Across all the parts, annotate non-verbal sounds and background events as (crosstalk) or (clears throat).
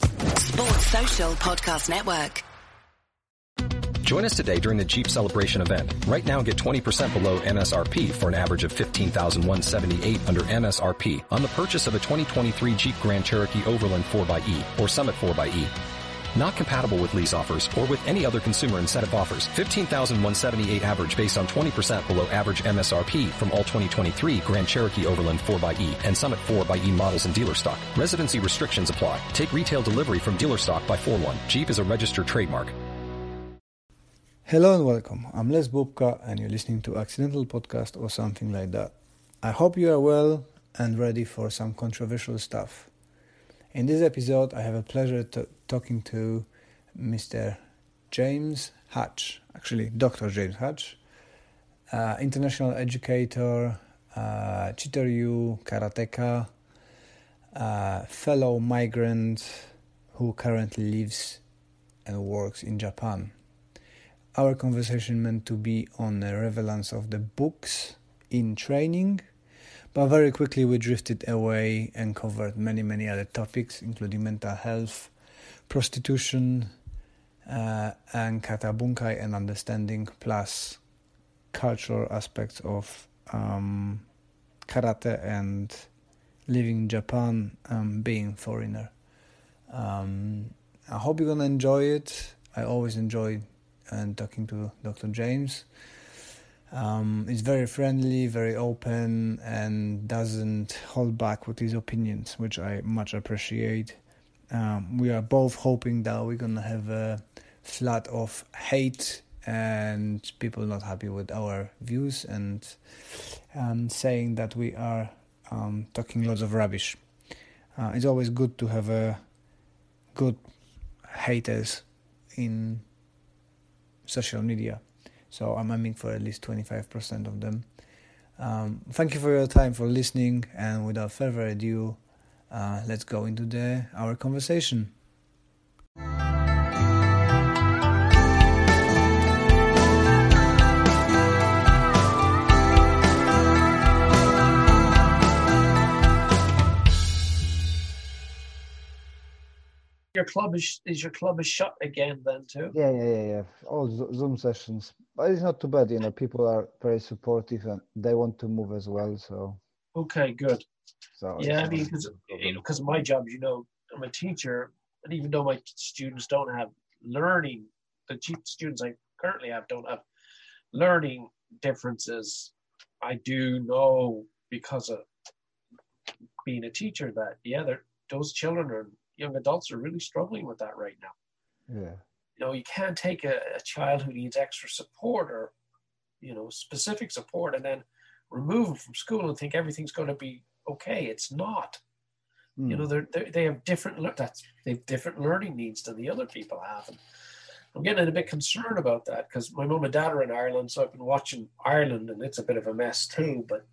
Sports Social Podcast Network. Join us today during the Jeep Celebration event. Right now, get 20% below MSRP for an average of 15178 under MSRP on the purchase of a 2023 Jeep Grand Cherokee Overland 4xE or Summit 4xE. Not compatible with lease offers or with any other consumer incentive offers. 15,178 average based on 20% below average MSRP from all 2023 Grand Cherokee Overland 4xE and Summit 4xE models in dealer stock. Residency restrictions apply. Take retail delivery from dealer stock by 4-1. Jeep is a registered trademark. Hello and welcome. I'm Les Bubka and you're listening to Accidental Podcast or something like that. I hope you are well and ready for some controversial stuff. In this episode, I have a pleasure t- talking to Mr. James Hatch, actually, Dr. James Hatch, uh, international educator, uh, Chitoryu karateka, uh, fellow migrant who currently lives and works in Japan our conversation meant to be on the relevance of the books in training, but very quickly we drifted away and covered many, many other topics, including mental health, prostitution, uh, and kata bunkai and understanding, plus cultural aspects of um, karate and living in Japan, um, being foreigner. Um, I hope you're gonna enjoy it. I always enjoy and talking to Dr. James. Um, he's very friendly, very open, and doesn't hold back with his opinions, which I much appreciate. Um, we are both hoping that we're gonna have a flood of hate and people not happy with our views and um, saying that we are um, talking lots of rubbish. Uh, it's always good to have a good haters in social media. So I'm aiming for at least 25% of them. Um, thank you for your time for listening, and without further ado, uh, let's go into the our conversation. your club is is your club is shut again then too? Yeah, yeah, yeah, yeah. All Zoom sessions, but it's not too bad. You know, people are very supportive and they want to move as well. So okay, good. So yeah, I mean, because you know, because my job, you know, I'm a teacher, and even though my students don't have learning, the chief students I currently have don't have learning differences. I do know because of being a teacher that yeah, those children are young adults are really struggling with that right now. Yeah. You know, you can't take a, a child who needs extra support or, you know, specific support and then remove them from school and think everything's going to be okay. It's not. Mm. You know, they're, they're, they have different that's they have different learning needs than the other people have. And I'm getting a bit concerned about that because my mom and dad are in Ireland, so I've been watching Ireland, and it's a bit of a mess too. But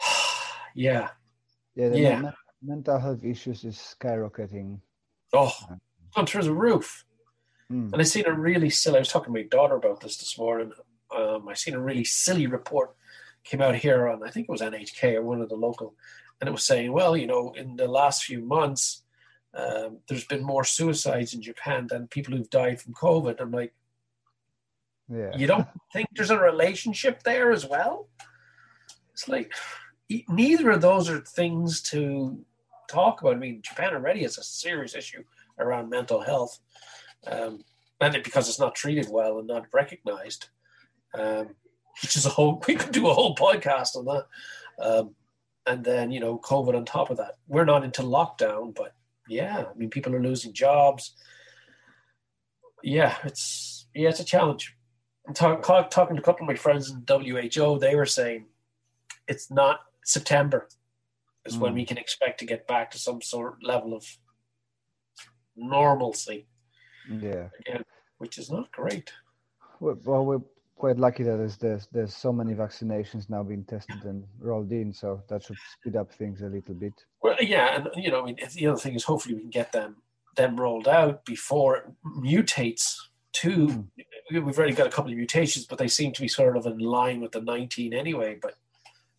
(sighs) yeah, yeah, yeah mental health issues is skyrocketing. Oh, gone through the roof. Mm. And I seen a really silly. I was talking to my daughter about this this morning. Um, I seen a really silly report came out here on I think it was NHK or one of the local, and it was saying, well, you know, in the last few months, um, there's been more suicides in Japan than people who've died from COVID. I'm like, yeah, you don't (laughs) think there's a relationship there as well? It's like neither of those are things to talk about. I mean, Japan already has a serious issue around mental health, um, and because it's not treated well and not recognized, um, which is a whole. We could do a whole podcast on that. Um, and then you know, COVID on top of that. We're not into lockdown, but yeah, I mean, people are losing jobs. Yeah, it's yeah, it's a challenge. Talk, talking to a couple of my friends in WHO, they were saying it's not September is when Mm. we can expect to get back to some sort of level of normalcy Yeah. again, which is not great. Well, we're quite lucky that there's, there's there's so many vaccinations now being tested and rolled in, so that should speed up things a little bit. Well, yeah, and you know, I mean, the other thing is hopefully we can get them them rolled out before it mutates. To hmm. we've already got a couple of mutations, but they seem to be sort of in line with the 19 anyway. But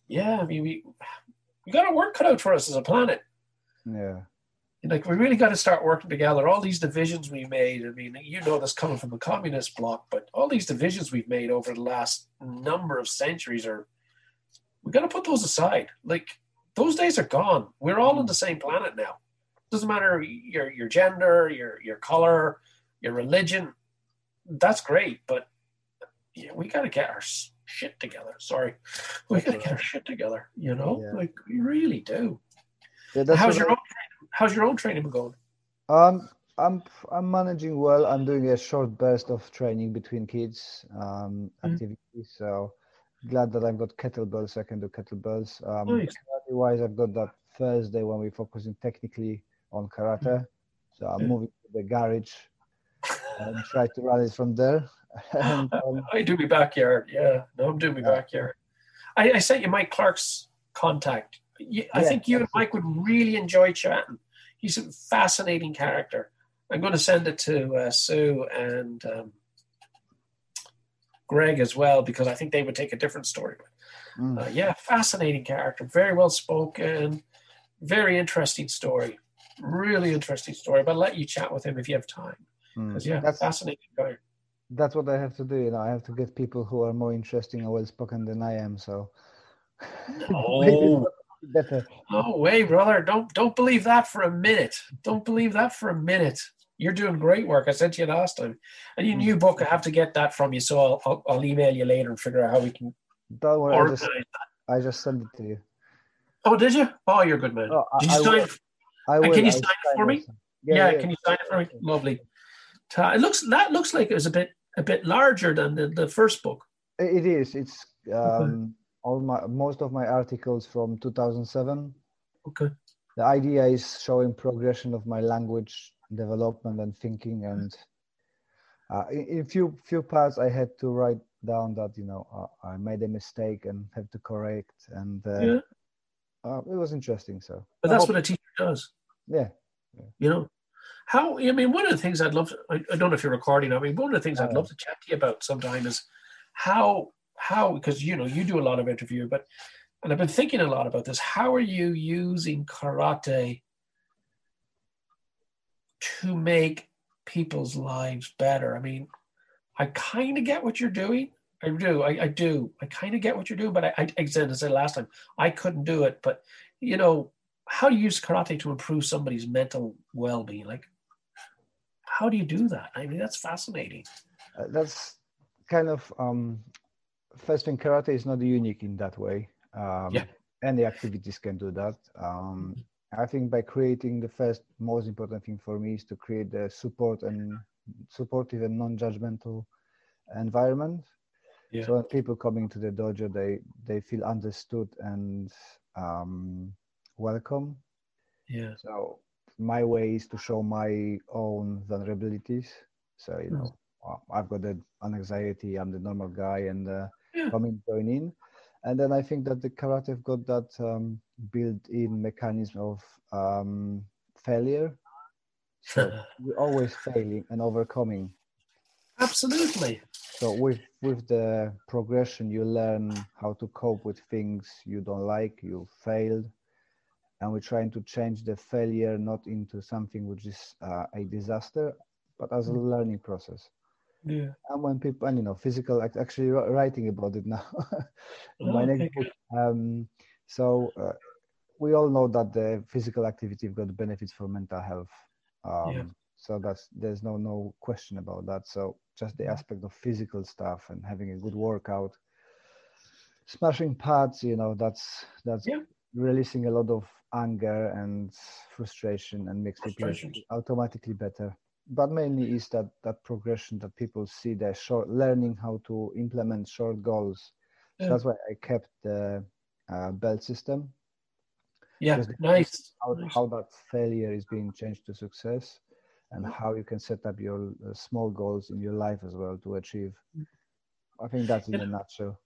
yeah, I mean, we we got our work cut out for us as a planet. Yeah. Like we really got to start working together. All these divisions we made. I mean, you know this coming from the communist bloc, but all these divisions we've made over the last number of centuries are. We got to put those aside. Like those days are gone. We're all on the same planet now. Doesn't matter your your gender, your your color, your religion. That's great, but yeah, we got to get our shit together. Sorry, we got to get our shit together. You know, Yeah. like we really do. Yeah, that's how's your I- own? How's your own training going? Um, I'm I'm managing well. I'm doing a short burst of training between kids um, Mm. activities. So glad that I've got kettlebells. so I can do kettlebells. Um, Nice. karate wise, I've got that Thursday when we're focusing technically on karate. So I'm Yeah. moving to the garage and try to run it from there. (laughs) and, (laughs) um, I do my backyard. Yeah, no, I'm doing my Yeah. backyard. I, I sent you Mike Clark's contact. I Yeah, think you and. Mike would really enjoy chatting. He's a fascinating character. I'm going to send it to uh, Sue and um, Greg as well because I think they would take a different story. mm, Uh, yeah, fascinating character, very well spoken, very interesting story, really interesting story. But I'll let you chat with him if you have time. mm. 'Cause, yeah, That's fascinating guy. that's what I have to do. You know, I have to get people who are more interesting and well spoken than I am. So (laughs) Oh. Better. (laughs) No way, brother. Don't don't believe that for a minute. Don't believe that for a minute. You're doing great work. I sent you last time. And your new book, I have to get that from you, so I'll, I'll, I'll email you later and figure out how we can Don't worry. I just I just send it to you. Oh, did you? Oh, you're a good man. Oh, I- did you I sign? will. I will. can you sign it for me? also. Yeah, can you sign it for me? Lovely. It looks that looks like it was a bit a bit larger than the, the first book. It is. It's um, all my most of my articles from 2007. Okay. The idea is showing progression of my language development and thinking, and uh, in, in few few parts I had to write down that you know uh, I made a mistake and have to correct, and uh, Yeah. uh, it was interesting. So But that's what a teacher does. yeah. You know, how I mean, one of the things I'd love. To, I, I don't know if you're recording. I mean, one of the things I'd Uh, love to chat to you about sometime is how how because you know you do a lot of interview, but and I've been thinking a lot about this. How are you using karate to make people's lives better? I mean, I kind of get what you're doing. I do. I, I do. I kind of get what you're doing, but I, I, I said, I said last time, I couldn't do it. But you know, how do you use karate to improve somebody's mental well-being? Like, how do you do that? I mean, that's fascinating. Uh, that's kind of um, first thing karate is not unique in that way um, Yeah. any activities can do that um, i think by creating the first most important thing for me is to create the support and supportive and non-judgmental environment Yeah. so when people coming to the dojo they they feel understood and um, welcome Yeah. so my way is to show my own vulnerabilities. So you Mm. know, uh, I've got the an anxiety. I'm the normal guy, and uh. (laughs) come in, join in. And then I think that the karate have got that um, built-in mechanism of um, failure. So (laughs) we're always failing and overcoming. Absolutely. So with with the progression, you learn how to cope with things you don't like, you failed, and we're trying to change the failure not into something which is uh, a disaster, but as a learning process. Yeah. And when people, and you know, physical, actually writing about it now (laughs) my Okay, next book. Um, so uh, we all know that the physical activity got benefits for mental health. Um, Yeah. So that's there's no no question about that. So just the aspect of physical stuff and having a good workout, smashing pads, you know, that's that's Yeah. releasing a lot of anger and frustration and makes people Frustration. automatically better but mainly is that that progression that people see the short learning how to implement short goals so Yeah. that's why i kept the uh, belt system Yeah, nice. how, nice. how that failure is being changed to success and how you can set up your uh, small goals in your life as well to achieve i think that's in a nutshell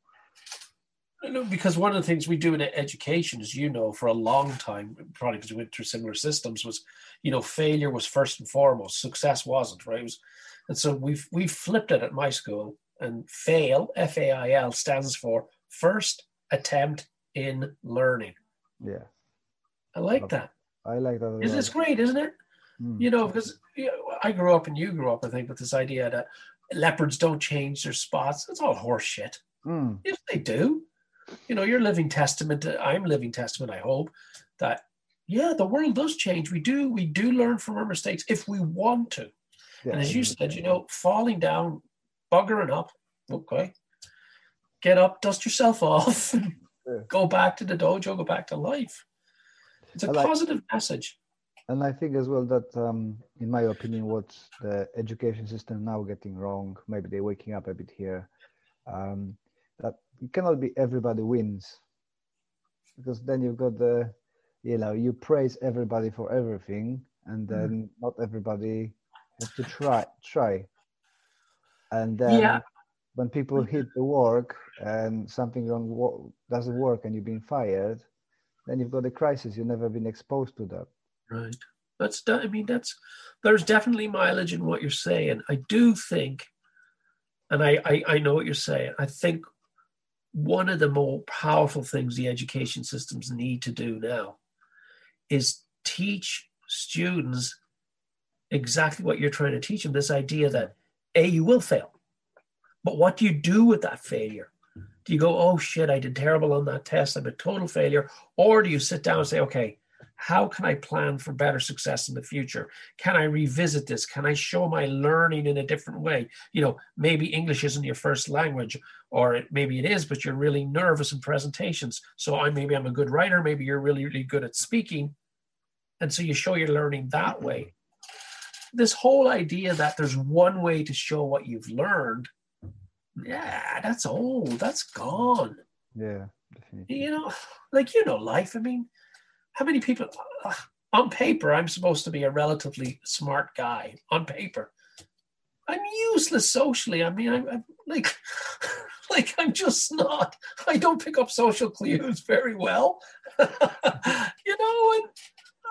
Know, because one of the things we do in education, as you know, for a long time, probably because we went through similar systems, was, you know, failure was first and foremost, success wasn't, right? It was, and so we've we've flipped it at my school, and fail, F A I L, stands for first attempt in learning. yeah I like that. i like that Isn't great, isn't it? Mm. You know, because you know, I grew up and you grew up, I think, with this idea that leopards don't change their spots. It's all horse shit. Mm. Yes, they do. You know, you're living testament. I'm living testament. I hope that yeah, the world does change. We do. We do learn from our mistakes if we want to. Yeah, And as you said, you know, falling down, buggering up. Okay, get up, dust yourself (laughs) off, Yeah. go back to the dojo, go back to life. It's a like- positive message. and i think as well that um, in my opinion what the education system now getting wrong maybe they're waking up a bit here um, that it cannot be everybody wins because then you've got the you know you praise everybody for everything and mm. then not everybody has to try try and then Yeah. when people hit the work and something wrong doesn't work and you've been fired then you've got a crisis you've never been exposed to that Right. That's. I mean, that's. There's definitely mileage in what you're saying. I do think, and I, I, I know what you're saying. I think one of the more powerful things the education systems need to do now is teach students exactly what you're trying to teach them. This idea that a you will fail, but what do you do with that failure? Do you go, oh shit, I did terrible on that test, I'm a total failure, or do you sit down and say, okay, how can I plan for better success in the future? Can I revisit this? Can I show my learning in a different way? You know, maybe English isn't your first language, or it, maybe it is, but you're really nervous in presentations. So I maybe I'm a good writer, maybe you're really, really good at speaking. And so you show your learning that way. This whole idea that there's one way to show what you've learned, yeah, that's old. That's gone yeah definitely you know, like you know, life. I mean, how many people uh, on paper? I'm supposed to be a relatively smart guy on paper. I'm useless socially. I mean, I'm, I'm like, (laughs) like I'm just not. I don't pick up social clues very well. (laughs) you know, and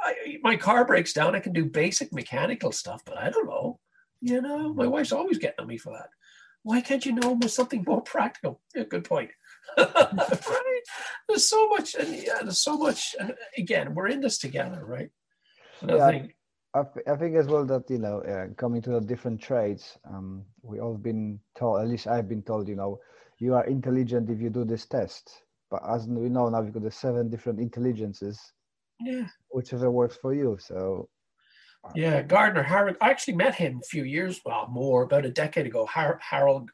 I, my car breaks down. I can do basic mechanical stuff, but I don't know. You know, my mm-hmm. wife's always getting at me for that. Why can't you know something more practical? Yeah, good point. (laughs) right? There's so much, and yeah, there's so much. And again, we're in this together, right? And Yeah. I think, I, I think as well that you know uh, coming to the different trades um, we all been told at least i've been told you know you are intelligent if you do this test but as we know now we've got the seven different intelligences yeah, whichever works for you so yeah. Gardner Harold. I actually met him a few years, well, more about a decade ago. Har- Harold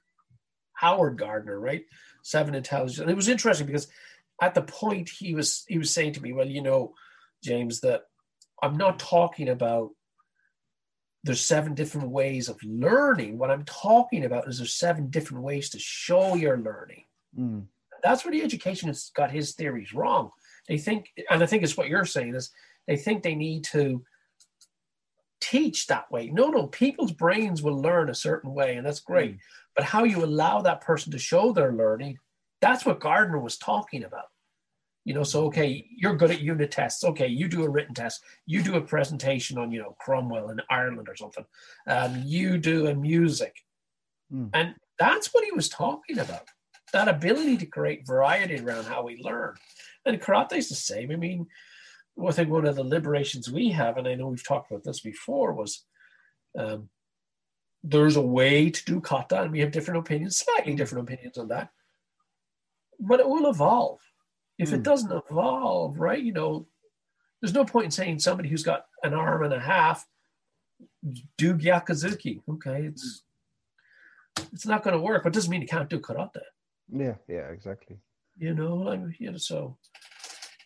Howard Gardner, right? Seven Intelligence. And it was interesting because at the point he was he was saying to me, well, you know, James, that I'm not talking about there's seven different ways of learning. What I'm talking about is there's seven different ways to show your learning. mm, That's where the education has got his theories wrong. They think, and I think it's what you're saying is they think they need to teach that way. No, no, people's brains will learn a certain way, and that's great. But how you allow that person to show their learning, that's what Gardner was talking about. You know, so okay, you're good at unit tests. Okay, you do a written test. You do a presentation on, you know, Cromwell in Ireland or something. Um, you do a music, Mm. and that's what he was talking about. That ability to create variety around how we learn. And karate is the same. I mean, I think one of the liberations we have, and I know we've talked about this before, was um, there's a way to do kata, and we have different opinions, slightly different opinions on that. But it will evolve. If it Mm. doesn't evolve, right, you know, there's no point in saying somebody who's got an arm and a half do gyakuzuki. Okay, it's it's not going to work. But it doesn't mean you can't do karate. yeah yeah exactly You know, I mean, you know, so,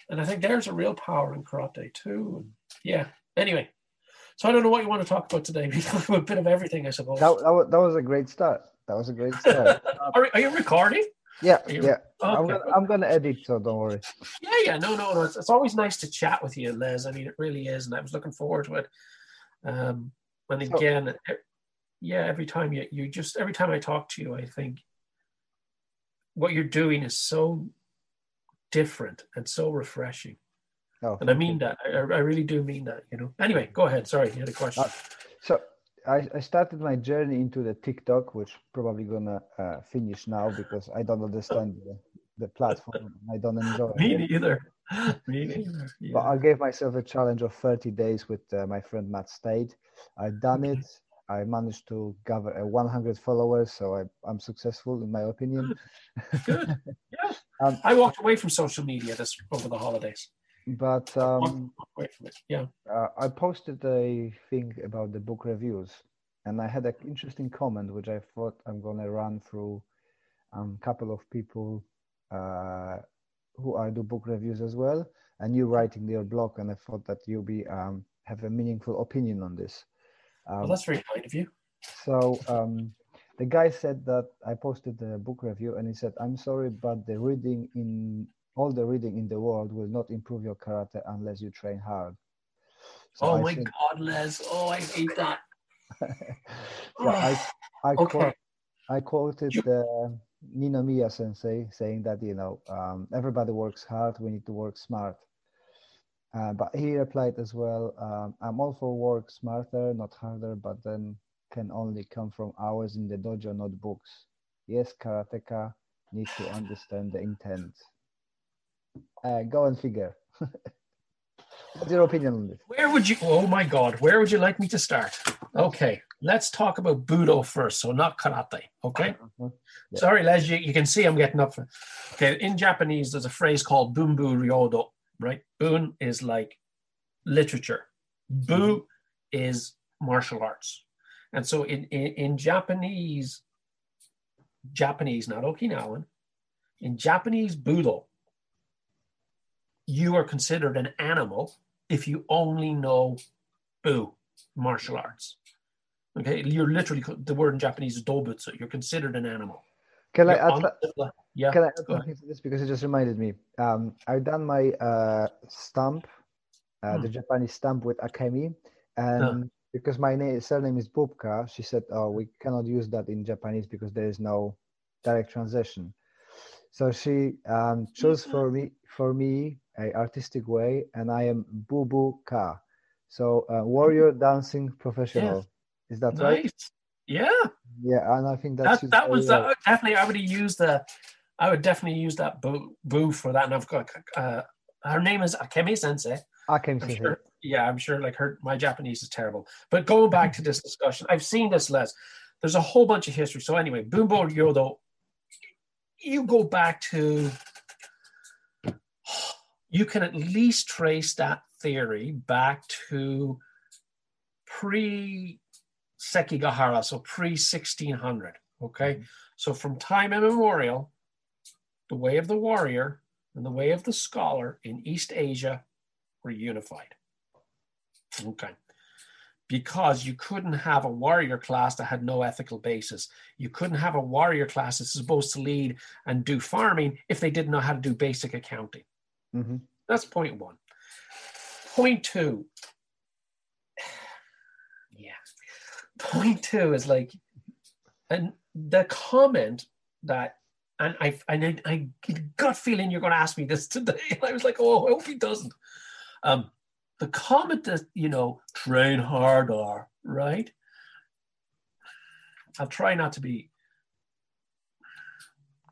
and I think there's a real power in karate too. And yeah. Anyway, so I don't know what you want to talk about today. (laughs) We talk about a bit of everything, I suppose. that, that, was, that was a great start that was a great (laughs) start are, are you recording? yeah you- yeah I'm, Okay. gonna, I'm gonna edit, so don't worry. Yeah, yeah, no, no, no. It's, it's always nice to chat with you, Les. I mean, it really is, and I was looking forward to it. Um, and So- again, e- yeah, every time you, you just every time I talk to you, I think what you're doing is so different and so refreshing. Oh, And I mean that. I, I really do mean that. You know. Anyway, go ahead. Sorry, you had a question. Uh, So I, I started my journey into the TikTok, which probably gonna uh, finish now because I don't understand the, the platform. I don't enjoy Me it. neither. (laughs) Me neither. But I gave myself a challenge of 30 days with uh, my friend Matt Stade. I've done it. I managed to gather uh, 100 followers, so I, I'm successful in my opinion. Good. (laughs) Yeah. Um, I walked away from social media this over the holidays. But um, Walked away from it. Yeah. uh, I posted a thing about the book reviews, and I had an interesting comment which I thought I'm gonna run through a um, couple of people uh, who I do book reviews as well, and you writing your blog, and I thought that you'll be um, have a meaningful opinion on this. Um, Well, that's very kind of you. so um, the guy said that I posted the book review, and he said, "I'm sorry, but the reading in all the reading in the world will not improve your karate unless you train hard." So oh I my God, Les. Oh, I hate that. (laughs) I I, (sighs) Okay. quote, I quoted uh, Ninomiya sensei saying that you know um, everybody works hard, we need to work smart. Uh, but he replied as well, um, I'm all for work smarter, not harder, but then can only come from hours in the dojo, not books. Yes, karateka need to understand the intent. Uh, go and figure. (laughs) What's your opinion on this? Where would you? Oh my God, where would you like me to start? Okay, let's talk about Budo first. So not karate. Okay. Mhm. Yeah. Sorry, Les. You, you can see I'm getting up. For, okay, in Japanese, there's a phrase called "bunbu ryodo." Right? Bun is like literature. Bu is martial arts, and so in in, in Japanese, Japanese, not Okinawan, in Japanese Budo, you are considered an animal if you only know Bu, martial arts. Okay, you're literally the word in Japanese is dobutsu. You're considered an animal. Can I You're add, the- yeah. Can I add something to this because it just reminded me? Um, I've done my uh, stamp, uh, the Hmm. Japanese stamp with Akemi, and because my name surname is Bubka, she said, "Oh, we cannot use that in Japanese because there is no direct translation." So she um, chose for me for me a artistic way, and I am Bubu Ka, so uh, warrior dancing professional. Is that right? Nice. Yeah, Yeah, and I think that's that that was that, definitely. I would used the. I would definitely use that boo boo for that. And I've got uh, her name is Akemi Sensei. Akemi. Sensei. sure. Yeah, I'm sure. Like her, my Japanese is terrible. But going back to this discussion, I've seen this, Les. There's a whole bunch of history. So anyway, bunbu ryodo. You go back to. You can at least trace that theory back to pre Sekigahara, so pre 1600. Okay, mm-hmm. so from time immemorial, the way of the warrior and the way of the scholar in East Asia were unified. Okay. Because you couldn't have a warrior class that had no ethical basis. You couldn't have a warrior class that's supposed to lead and do farming if they didn't know how to do basic accounting. Mhm. That's point one. Point two. (sighs) Yeah. Point two is like, and the comment that, and I, and I, I gut feeling you're going to ask me this (laughs) today. And I was like, oh, I hope he doesn't. Um, the comment that, you know, train hard harder, right? I'll try not to be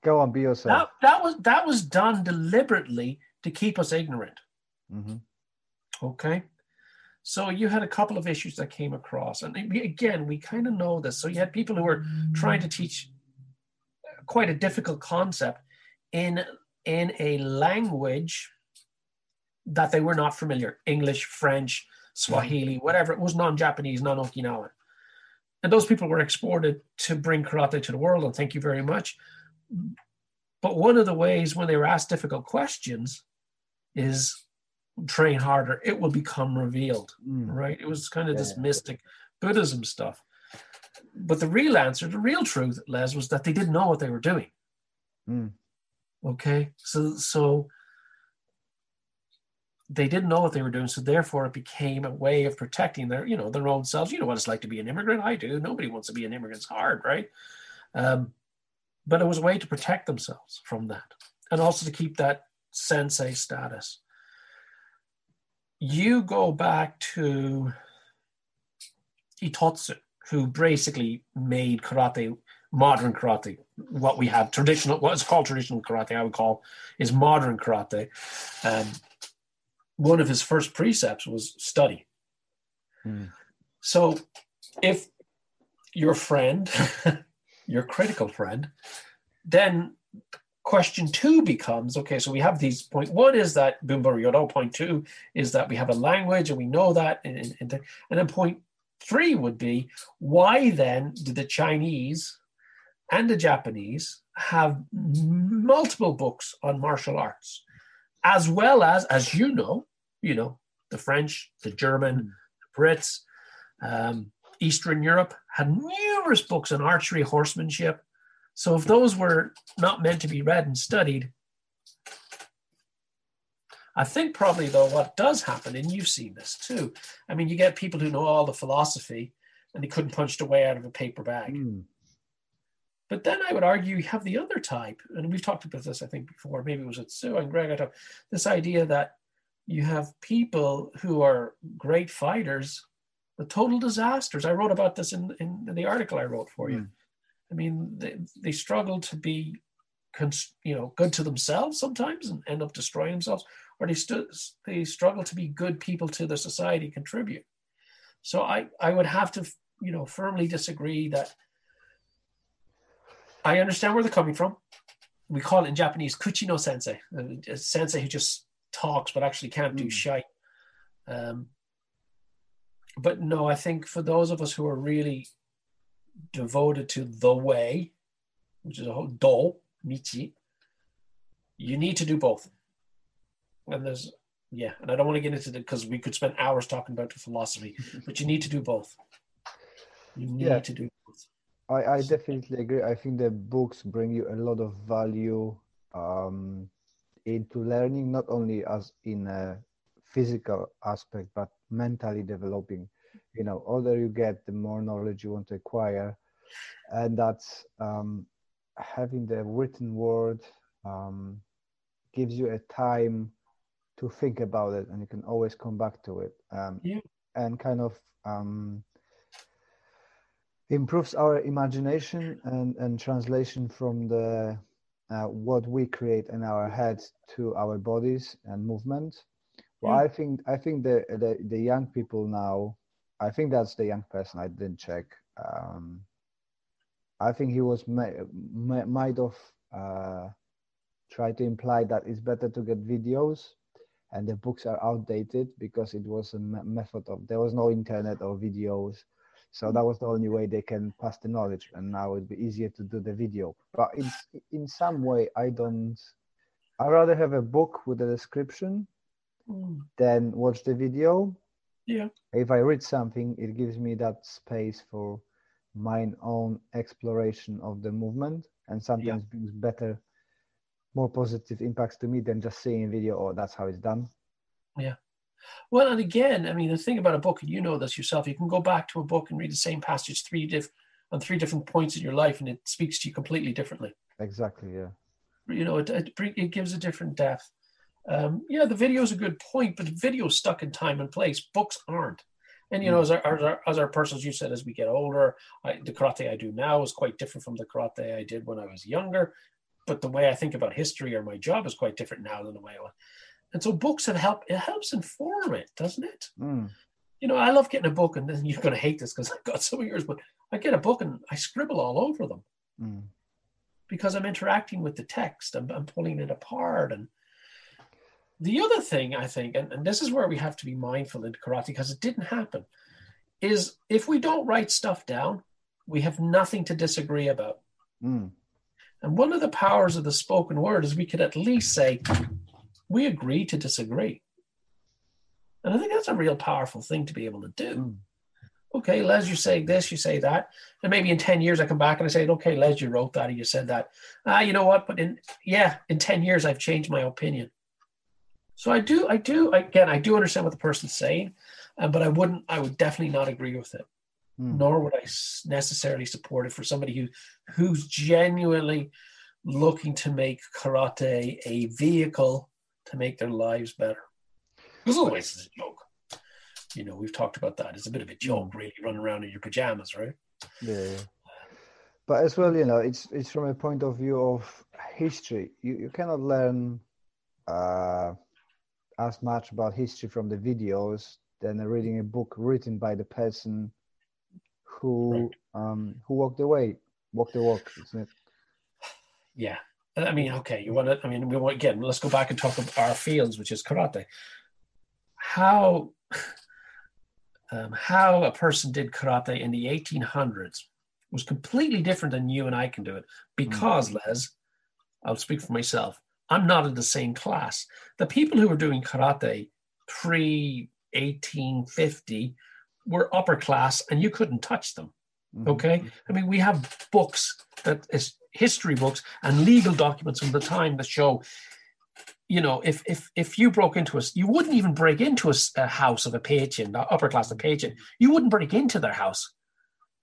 Go on, be yourself. that, that was that was done deliberately to keep us ignorant. Mhm. Okay. So you had a couple of issues that came across. And again, we kind of know this. So you had people who were trying to teach quite a difficult concept in, in a language that they were not familiar English, French, Swahili, whatever. It was non Japanese, non Okinawan. And those people were exported to bring karate to the world. And thank you very much. But one of the ways when they were asked difficult questions is train harder, it will become revealed Mm. right? It was kind of this mystic Buddhism stuff. But the real answer, the real truth, Les, was that they didn't know what they were doing. Mm. Okay, so so they didn't know what they were doing, so therefore it became a way of protecting their, you know, their own selves. You know what it's like to be an immigrant. I do. Nobody wants to be an immigrant. It's hard, right? Um, but it was a way to protect themselves from that, and also to keep that sensei status. You go back to Itosu, who basically made karate modern karate. What we have traditional, what's called traditional karate, I would call is modern karate. Um, one of his first precepts was study. Mm. So if your friend, (laughs) your critical friend, then question two becomes okay, so we have these point one is that bunbu ryodo, point two is that we have a language and we know that, and, and, and then point three would be why then did the Chinese and the Japanese have multiple books on martial arts? as well as, as you know, you know, the French, the German, Hmm. the Brits, um, Eastern Europe had numerous books on archery, horsemanship. So if those were not meant to be read and studied, I think probably though what does happen, and you've seen this too. I mean, you get people who know all the philosophy and they couldn't punch their way out of a paper bag. Mm. But then I would argue you have the other type, and we've talked about this, I think, before. Maybe it was at Sue and Greg. I talked this idea that you have people who are great fighters, but total disasters. I wrote about this in, in the article I wrote for you. Mm. I mean, they, they struggle to be, you know, good to themselves sometimes and end up destroying themselves, or they stu- they struggle to be good people to the society, contribute. So I I would have to you know firmly disagree that I understand where they're coming from. We call it in Japanese kuchi no sensei, a sensei who just talks but actually can't do Mm. shite. Um, but no, I think for those of us who are really devoted to the way, which is a whole do michi, you need to do both. And there's yeah, and I don't want to get into it because we could spend hours talking about the philosophy, (laughs) but you need to do both. You need Yeah. to do both. I, I definitely agree. I think the books bring you a lot of value um, into learning, not only as in a physical aspect, but mentally developing. You know, older you get, the more knowledge you want to acquire, and that's um, having the written word um, gives you a time to think about it, and you can always come back to it. Um, Yeah. And kind of um, improves our imagination and, and translation from the uh, what we create in our heads to our bodies and movement. Well, Yeah. I think I think the, the the young people now, I think that's the young person. I didn't check. Um, I think he was may, may, might have uh, tried to imply that it's better to get videos, and the books are outdated because it was a me- method of there was no internet or videos. So that was the only way they can pass the knowledge, and now it'd be easier to do the video. But in in some way, I don't. I rather have a book with a description Mm, than watch the video. Yeah. If I read something, it gives me that space for my own exploration of the movement, and sometimes brings better, more positive impacts to me than just seeing a video. Oh, that's how it's done. Yeah. Well, and again, I mean, the thing about a book, and you know this yourself, you can go back to a book and read the same passage three diff- on three different points in your life, and it speaks to you completely differently. Exactly. Yeah. You know, it it, it gives a different depth. Um, yeah, the video is a good point, but video is stuck in time and place. Books aren't. And you know, as our, as our as our persons, you said, as we get older, I, the karate I do now is quite different from the karate I did when I was younger. But the way I think about history or my job is quite different now than the way I was. And so books have helped. It helps inform it, doesn't it? Mm. you know, I love getting a book, and then (laughs) you're going to hate this because I've got some of yours, but I get a book and I scribble all over them Mm. because I'm interacting with the text. I'm, I'm pulling it apart. And the other thing I think, and, and this is where we have to be mindful in karate because it didn't happen, is if we don't write stuff down, we have nothing to disagree about. Mm. And one of the powers of the spoken word is we could at least say, we agree to disagree. And I think that's a real powerful thing to be able to do. Mm. Okay, Les, you say this, you say that. And maybe in 10 years I come back and I say, okay, Les, you wrote that or you said that. Ah, you know what? But in yeah, in 10 years I've changed my opinion. So I do, I do, again, I do understand what the person's saying, uh, but I wouldn't, I would definitely not agree with it. Hmm. Nor would I necessarily support it for somebody who who's genuinely looking to make karate a vehicle to make their lives better. Because otherwise it's a joke. You know, we've talked about that. It's a bit of a joke, really, running around in your pajamas, right? Yeah, yeah. But as well, you know, it's it's from a point of view of history. You you cannot learn uh, as much about history from the videos than reading a book written by the person who um, who walked away, way, walked the walk, isn't it? Yeah. I mean, okay, you want to, I mean, we want, again, let's go back and talk about our fields, which is karate. How, (sighs) um, how a person did karate in the 1800s was completely different than you and I can do it because, Les, I'll speak for myself, I'm not in the same class. The people who were doing karate pre 1850 were upper class and you couldn't touch them. Mhm. Okay. I mean, we have books that is history books and legal documents from the time that show, you know, if if if you broke into a, you wouldn't even break into a house of a the upper class of Peichin. You wouldn't break into their house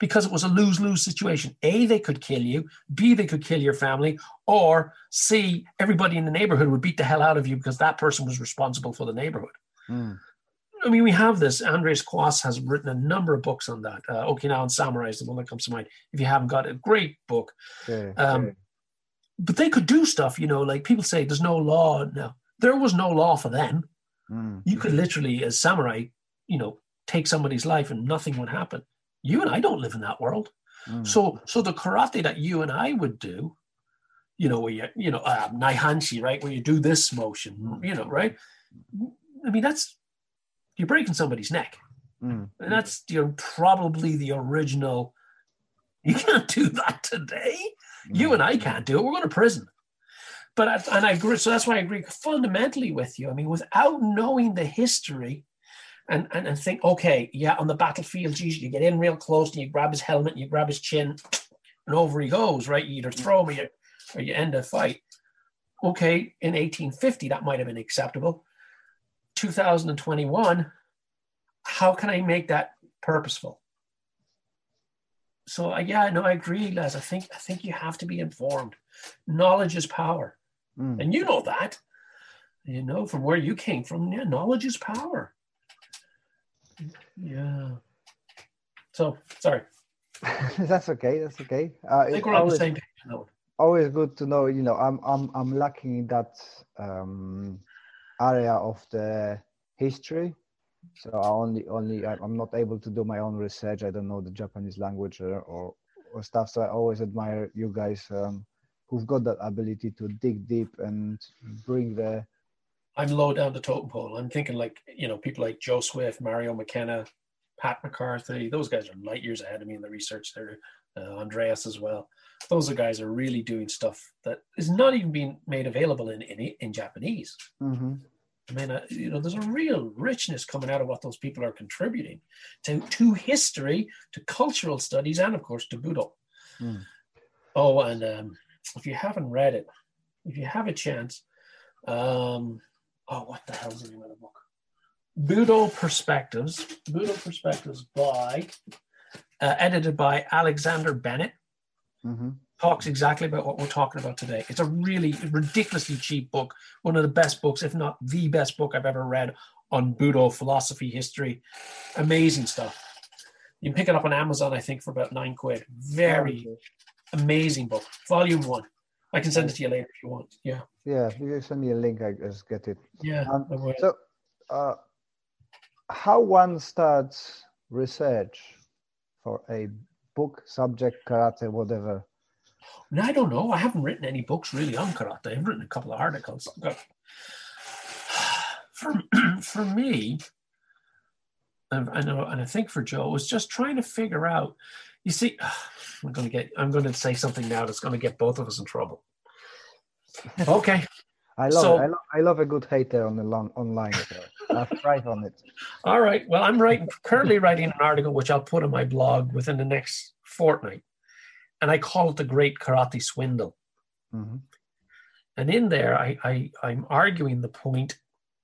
because it was a lose lose situation. A, they could kill you. B, they could kill your family. Or C, everybody in the neighborhood would beat the hell out of you because that person was responsible for the neighborhood. Mm. I mean, we have this. Andreas Quast has written a number of books on that. Uh, Okinawan Samurai is the one that comes to mind. If you haven't got it, great book. Yeah, Um, yeah. But they could do stuff, you know, like people say there's no law. No, there was no law for them. Mm. You could literally, as samurai, you know, take somebody's life and nothing would happen. You and I don't live in that world. Mm. So, so the karate that you and I would do, you know, where you, you know, uh, naihanchi, right, where you do this motion, you know, right? I mean, that's you're breaking somebody's neck, Mm. and that's you're probably the original. (laughs) You can't do that today. You and I can't do it. We're going to prison. But I, and I agree. So that's why I agree fundamentally with you. I mean, without knowing the history, and and, and think, okay, yeah, on the battlefield, geez, you get in real close and you grab his helmet and you grab his chin, and over he goes. Right, you either throw him or you, or you end the fight. Okay, in 1850 that might have been acceptable. 2021, how can I make that purposeful? So uh, yeah, no, I agree, Les. I think I think you have to be informed. Knowledge is power, Mm. and you know that. You know from where you came from. Yeah, knowledge is power. Yeah. So sorry, (laughs) that's okay. That's okay. Uh, I think we're on the always, same page. on that one. always good to know. You know, I'm I'm I'm lacking in that um, area of the history. So I only only I'm not able to do my own research. I don't know the Japanese language or or, or stuff. So I always admire you guys um, who've got that ability to dig deep and bring the I'm low down the totem pole. I'm thinking like you know people like Joe Swift, Mario McKenna, Pat McCarthy. Those guys are light years ahead of me in the research. There, uh, Andreas as well. Those are guys are really doing stuff that is not even being made available in in, in Japanese. Mhm. I mean, uh, you know, there's a real richness coming out of what those people are contributing to to history, to cultural studies, and of course to Budo. Mm. Oh, and um, if you haven't read it, if you have a chance, um, oh, what the hell's the name of the book? Budo Perspectives. Budo Perspectives by uh, edited by Alexander Bennett Mhm. talks exactly about what we're talking about today. It's a really ridiculously cheap book, one of the best books, if not the best book I've ever read on Budo philosophy, history. Amazing stuff. You can pick it up on Amazon, I think, for about nine quid. Very amazing book. Volume one. I can send it to you later if you want. Yeah. Yeah, you send me a link, I just get it. Yeah. Um. So, uh, how one starts research for a book, subject, karate, whatever? I don't know. I haven't written any books really on karate. I've written a couple of articles. (sighs) For (clears throat) for me, I know, and I think for Joe, was just trying to figure out. You see, (sighs) I'm going to get. I'm going to say something now that's going to get both of us in trouble. (laughs) Okay. I love So-. I, lo- I love a good hater on the long, online. I've on it. (laughs) All right. Well, I'm writing currently writing an article which I'll put on my blog within the next fortnight, and I call it the Great Karate Swindle. hmm And in there, I, I I'm arguing the point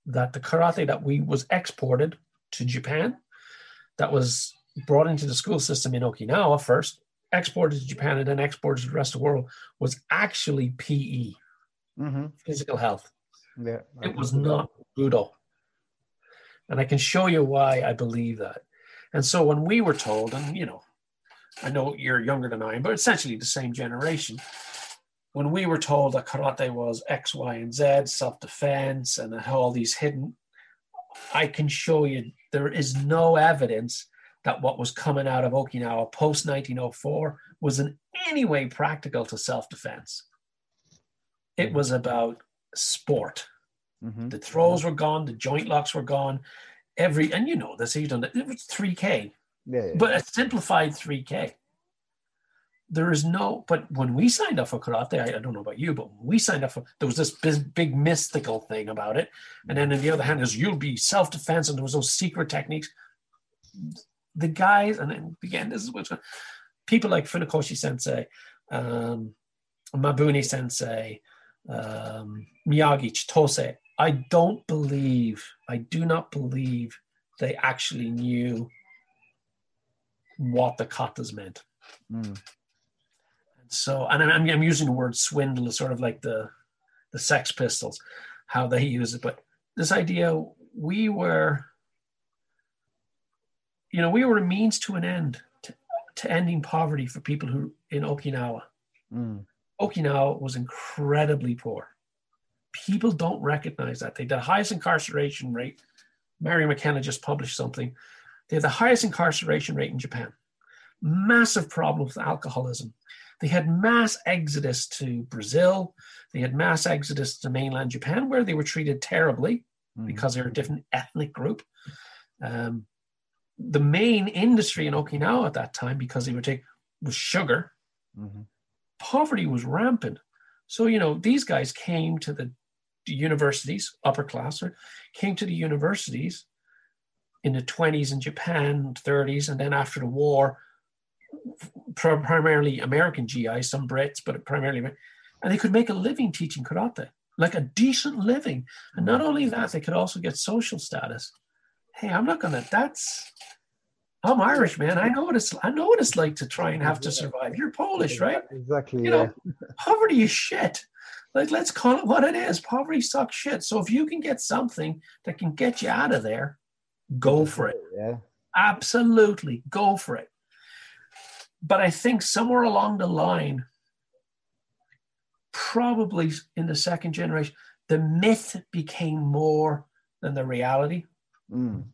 that the karate that we was exported to Japan, that was brought into the school system in Okinawa first, exported to Japan, and then exported to the rest of the world, was actually PE, hmm physical health. Yeah. It was not Budo. And I can show you why I believe that. And so when we were told, and you know, I know you're younger than I am, but essentially the same generation. When we were told that karate was X, Y, and Z, self defense, and all these hidden, I can show you there is no evidence that what was coming out of Okinawa post 1904 was in any way practical to self defense. It was about sport. Mhm. The throws were gone, the joint locks were gone. Every and you know this, you've done it. It was 3K, Yeah, yeah. but a simplified 3K. There is no, but when we signed up for karate, I, I don't know about you, but when we signed up for there was this big, big mystical thing about it. And then on the other hand, is you'll be self-defense, and there was those secret techniques. The guys, and then again, this is what's people like Funakoshi Sensei, um, Mabuni Sensei, um, Miyagi, Chitose. I don't believe, I do not believe they actually knew what the katas meant. Mm. So, and I'm, I'm using the word swindle as sort of like the the Sex Pistols, how they use it. But this idea, we were, you know, we were a means to an end to, to ending poverty for people who in Okinawa. Mm. Okinawa was incredibly poor. People don't recognize that. They had the highest incarceration rate. Mary McKenna just published something. They had the highest incarceration rate in Japan. Massive problem with alcoholism. They had mass exodus to Brazil. They had mass exodus to mainland Japan, where they were treated terribly Mhm. because they're a different ethnic group. Um, the main industry in Okinawa at that time, because they would take, was sugar Mhm. poverty was rampant. So, you know, these guys came to the universities, upper class, or came to the universities in the 20s in Japan, 30s, and then after the war, primarily American GIs, some Brits, but primarily, and they could make a living teaching karate, like a decent living. And not only that, they could also get social status. Hey, I'm not gonna, that's, I'm Irish, man. I know what it's, I know what it's like to try and have to survive. You're Polish, right? Exactly. you yeah. know, poverty is shit. Like, let's call it what it is. Poverty sucks shit. So if you can get something that can get you out of there, go for it. Yeah. Absolutely, go for it. But I think somewhere along the line, probably in the second generation, the myth became more than the reality. Mm.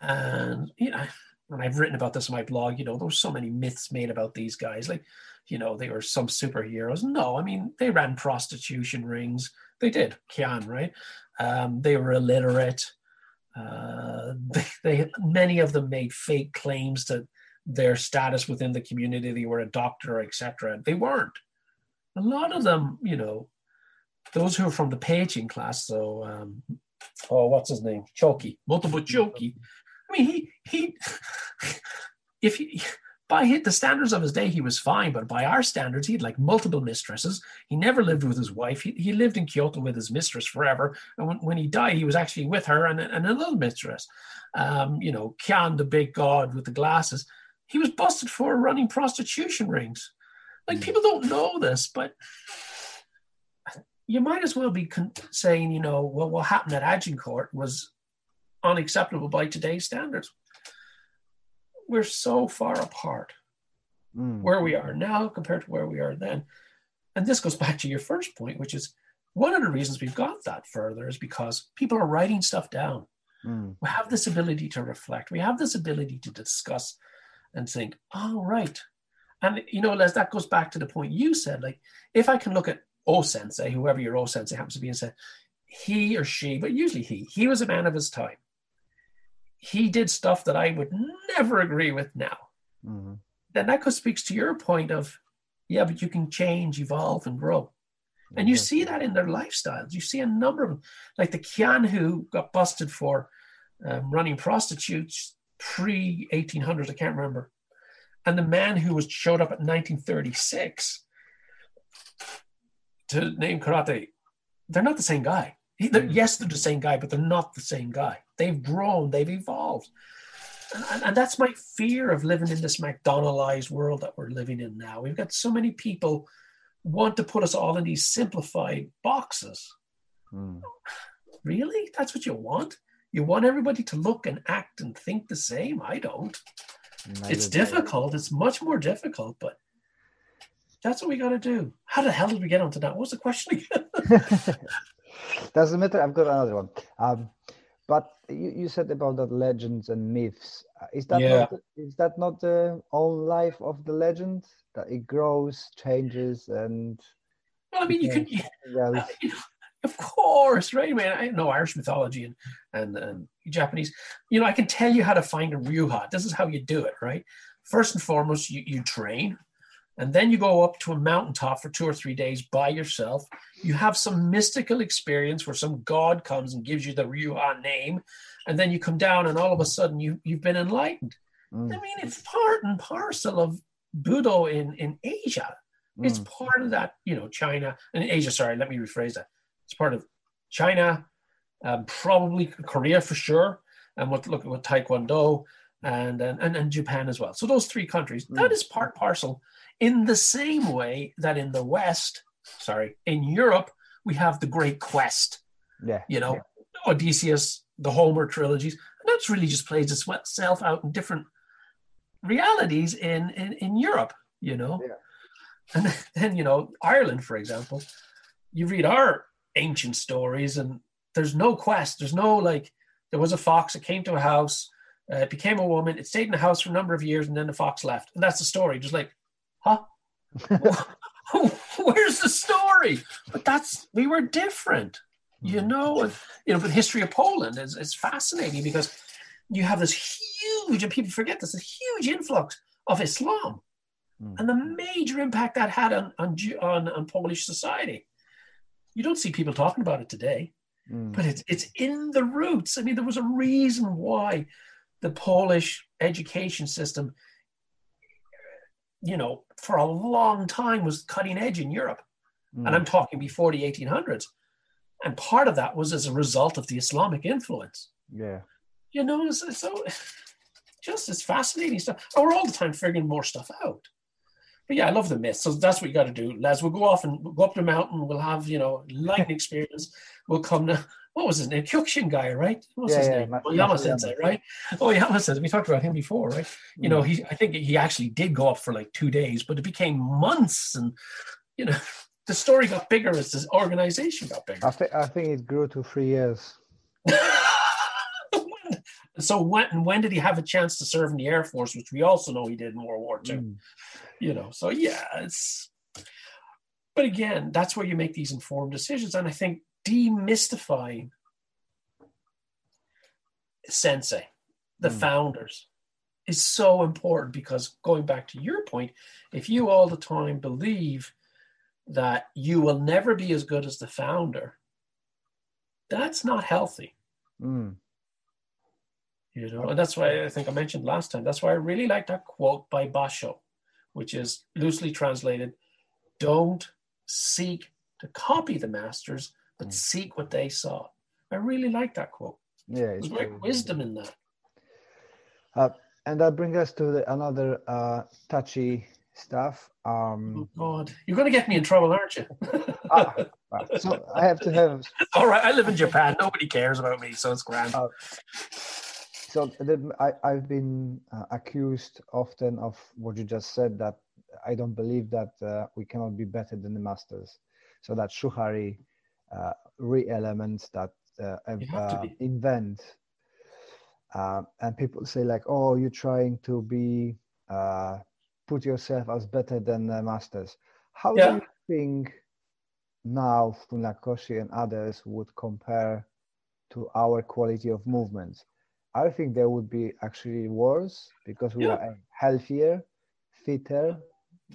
And you know, and I've written about this in my blog. You know, there were so many myths made about these guys. Like, you know, they were some superheroes. No, I mean, they ran prostitution rings. They did, Kyan, right? Um, they were illiterate. Uh, (laughs) they, they many of them made fake claims to their status within the community. They were a doctor, etc. They weren't. A lot of them, you know, those who are from the Pechin class. So, um, oh, what's his name? Choki, Motobu Choki. I mean, he he. (laughs) If he by hit the standards of his day, he was fine, but by our standards, he had like multiple mistresses. He never lived with his wife. He, he lived in Kyoto with his mistress forever. And when, when he died, he was actually with her and, and another mistress. Um, you know, Kyan, the big god with the glasses, he was busted for running prostitution rings. Like people don't know this, but you might as well be con- saying, you know, well, what happened at Agincourt was unacceptable by today's standards. We're so far apart Mm. where we are now compared to where we are then. And this goes back to your first point, which is one of the reasons we've got that further is because people are writing stuff down. Mm. We have this ability to reflect. We have this ability to discuss and think, oh, right. And, you know, Les, that goes back to the point you said. Like, if I can look at O Sensei, whoever your O Sensei happens to be, and say, he or she, but usually he, he was a man of his time. He did stuff that I would never agree with now. Mm. Then that goes speaks to your point of, yeah, but you can change, evolve, and grow. And you see that in their lifestyles. You see a number of them, like the Kyan who got busted for um, running prostitutes pre 1800s, I can't remember. And the man who was showed up at 1936 to name karate, they're not the same guy. He, they're, yes, they're the same guy, but they're not the same guy. They've grown, they've evolved. And, and that's my fear of living in this McDonaldized world that we're living in now. We've got so many people want to put us all in these simplified boxes. Mm. Really? That's what you want? You want everybody to look and act and think the same? I don't. Neither It's difficult. It's much more difficult, but that's what we got to do. How the hell did we get onto that? What was the question again? (laughs) (laughs) Doesn't matter. I've got another one. Um, but you, you said about that legends and myths. Uh, Is that Yeah. not the, is that not the own life of the legend that it grows, changes, and well, I mean, you could. (laughs) Yeah. Of course, right? I mean, I know Irish mythology and, and and Japanese. You know, I can tell you how to find a ryuha. This is how you do it, right? First and foremost, you, you train, and then you go up to a mountaintop for two or three days by yourself. You have some mystical experience where some god comes and gives you the ryuha name, and then you come down, and all of a sudden you you've been enlightened. Mm, I mean, it's part and parcel of Budo in in Asia. It's mm, part of that, you know, China and Asia. Sorry, let me rephrase that. It's part of China, um, probably Korea for sure, and what look at what Taekwondo and, and and Japan as well. So those three countries, that Mm. is part parcel. In the same way that in the West, sorry, in Europe, we have the Great Quest. yeah. You know, yeah. Odysseus, the Homer trilogies, and that's really just plays itself out in different realities in in, in Europe. You know, Yeah. and (laughs) then you know Ireland, for example, you read our ancient stories, and there's no quest. There's no like there was a fox that came to a house, uh, it became a woman, it stayed in the house for a number of years, and then the fox left, and that's the story. Just like, huh? (laughs) Where's the story? But that's we were different, you know. And, you know, but the history of Poland is, is fascinating because you have this huge, and people forget this, a huge influx of Islam Mm. and the major impact that had on, on, on, on Polish society. You don't see people talking about it today, Mm, but it's, it's in the roots. I mean, there was a reason why the Polish education system, you know, for a long time was cutting edge in Europe. mm, And I'm talking before the 1800s. And part of that was as a result of the Islamic influence. yeah. You know, it's, it's so (laughs) just it's fascinating stuff. And we're all the time figuring more stuff out. But yeah, I love the myth. So that's what you got to do, Les. We'll go off and we'll go up the mountain. We'll have, you know, enlightening (laughs) experience. We'll come to, what was his name? Kyokushin guy, right? What was Yeah, his yeah, name? Ma- Oyama sensei, Yama. right? Oh, Oyama sensei. We talked about him before, right? You know, he, I think he actually did go up for like two days, but it became months. And, you know, (laughs) the story got bigger as the organization got bigger. I, thi- I think it grew to three years. (laughs) So when and when did he have a chance to serve in the Air Force, which we also know he did in World War II? Mm, You know, so yeah, it's. But again, that's where you make these informed decisions, and I think demystifying Sensei, the Mm. founders, is so important because going back to your point, if you all the time believe that you will never be as good as the founder, that's not healthy. mm, You know, and that's why I think I mentioned last time. That's why I really like that quote by Basho, which is loosely translated: "Don't seek to copy the masters, but Mm. seek what they saw." I really like that quote. yeah. There's great wisdom in that. and that brings us to the, another uh, touchy stuff. Oh Um, God, you're going to get me in trouble, aren't you? ah, so I have to have (laughs) All right, I live in Japan. Nobody cares about me, so it's grand. Uh, so the, I, I've been uh, accused often of what you just said that I don't believe that uh, we cannot be better than the masters. So that shuhari uh, re elements that uh, uh, invent. Uh, and people say like, oh, you're trying to be uh, put yourself as better than the masters. How Yeah. do you think now Funakoshi and others would compare to our quality of movements? I think there would be actually worse because we Yeah. are healthier, fitter,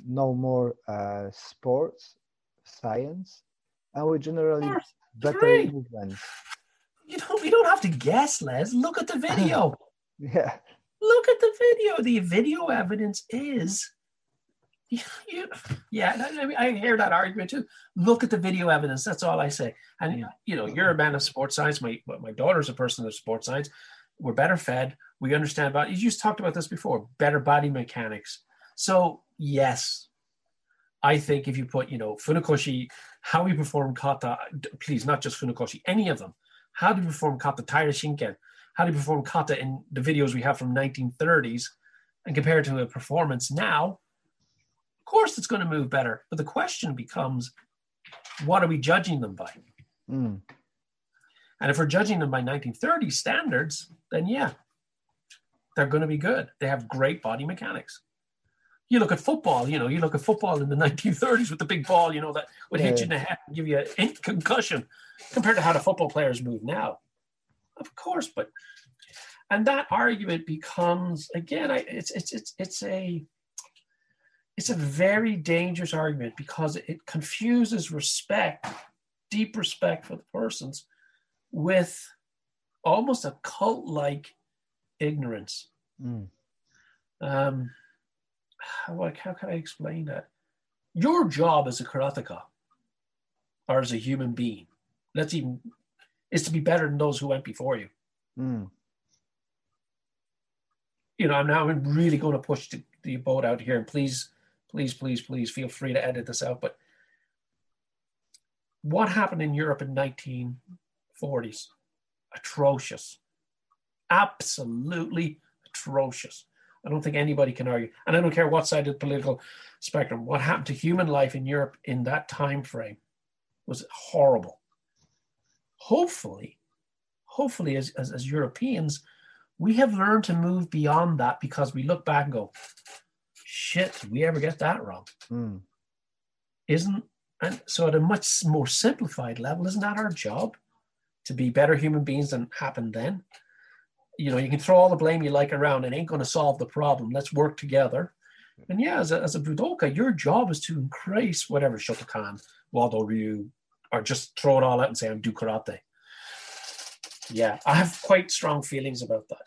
no more uh, sports, science, we generally better movements. You don't you don't have to guess, Les. Look at the (laughs) video. Yeah, Look at the video. The video evidence is you, you- yeah, I, mean, I hear that argument too. Look at the video evidence. That's all I say. And you know, you're a man of sports science. My my daughter's a person of sports science. We're better fed. We understand about. You just talked about this before. Better body mechanics. So yes, I think if you put you know Funakoshi, how we perform kata, please not just Funakoshi, any of them. How do we perform kata, Taira Shinken? How do we perform kata in the videos we have from 1930s, and compare it to a performance now? Of course, it's going to move better. But the question becomes, what are we judging them by? Mm. And if we're judging them by 1930s standards, then yeah, they're going to be good. They have great body mechanics. You look at football, you know, you look at football in the (laughs) 1930s with the big ball, you know, that would hit you in the head and give you a (laughs) concussion compared to how the football players move now. Of course, but and that argument becomes again, I, it's it's it's it's a it's a very dangerous argument because it confuses respect, deep respect for the persons, with almost a cult-like ignorance. Mm. Um, how, how can I explain that? Your job as a karateka or as a human being, let's even, is to be better than those who went before you. Mm. You know, I'm now really going to push the, the boat out here, and please, please, please, please feel free to edit this out. But what happened in Europe in 1940s? Atrocious, absolutely atrocious. I don't think anybody can argue, and I don't care what side of the political spectrum. What happened to human life in Europe in that time frame was horrible. Hopefully, hopefully, as, as, as Europeans, we have learned to move beyond that because we look back and go, "Shit, did we ever get that wrong?" Mm. Isn't and so at a much more simplified level, isn't that our job to be better human beings than happened then? You know, you can throw all the blame you like around. It ain't going to solve the problem. Let's work together. And yeah, as a, as a budoka, your job is to increase whatever Shotokan, Wado Ryu, or just throw it all out and say, I'm do karate. Yeah, I have quite strong feelings about that,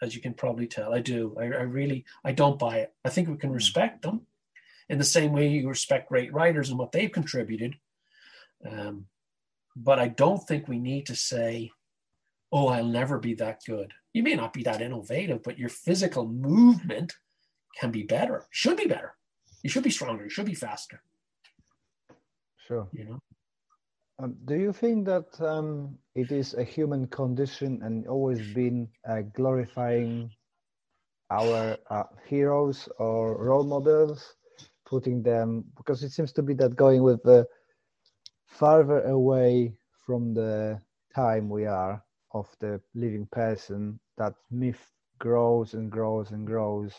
as you can probably tell. I do. I, I really, I don't buy it. I think we can respect them in the same way you respect great writers and what they've contributed. Um, but I don't think we need to say, oh, I'll never be that good. You may not be that innovative, but your physical movement can be better, should be better. You should be stronger, you should be faster. Sure. You know? Um, do you think that um, it is a human condition and always been uh, glorifying our uh, heroes or role models, putting them because it seems to be that going with the farther away from the time we are of the living person, that myth grows and grows and grows.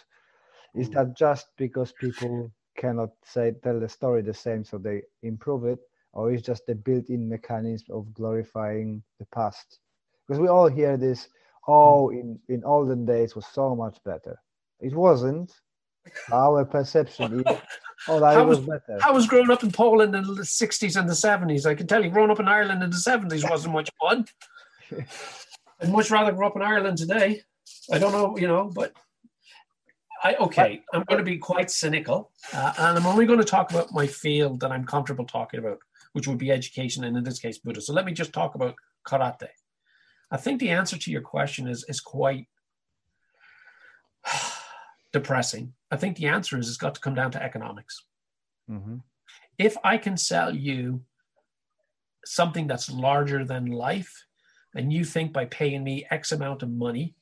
Is hmm. that just because people cannot say tell the story the same, so they improve it, or is just the built-in mechanism of glorifying the past? Because we all hear this, oh, hmm. in in olden days was so much better. It wasn't. Our perception is, (laughs) oh, that I was, was- better. I was growing up in Poland in the 60s and the 70s. I can tell you, growing up in Ireland in the 70s wasn't much fun. (laughs) I'd much rather grow up in Ireland today. I don't know, you know, but I okay. I'm going to be quite cynical, uh, and I'm only going to talk about my field that I'm comfortable talking about, which would be education, and in this case, Budo. So let me just talk about karate. I think the answer to your question is is quite (sighs) depressing. I think the answer is it's got to come down to economics Mhm. if I can sell you something that's larger than life, and you think by paying me X amount of money,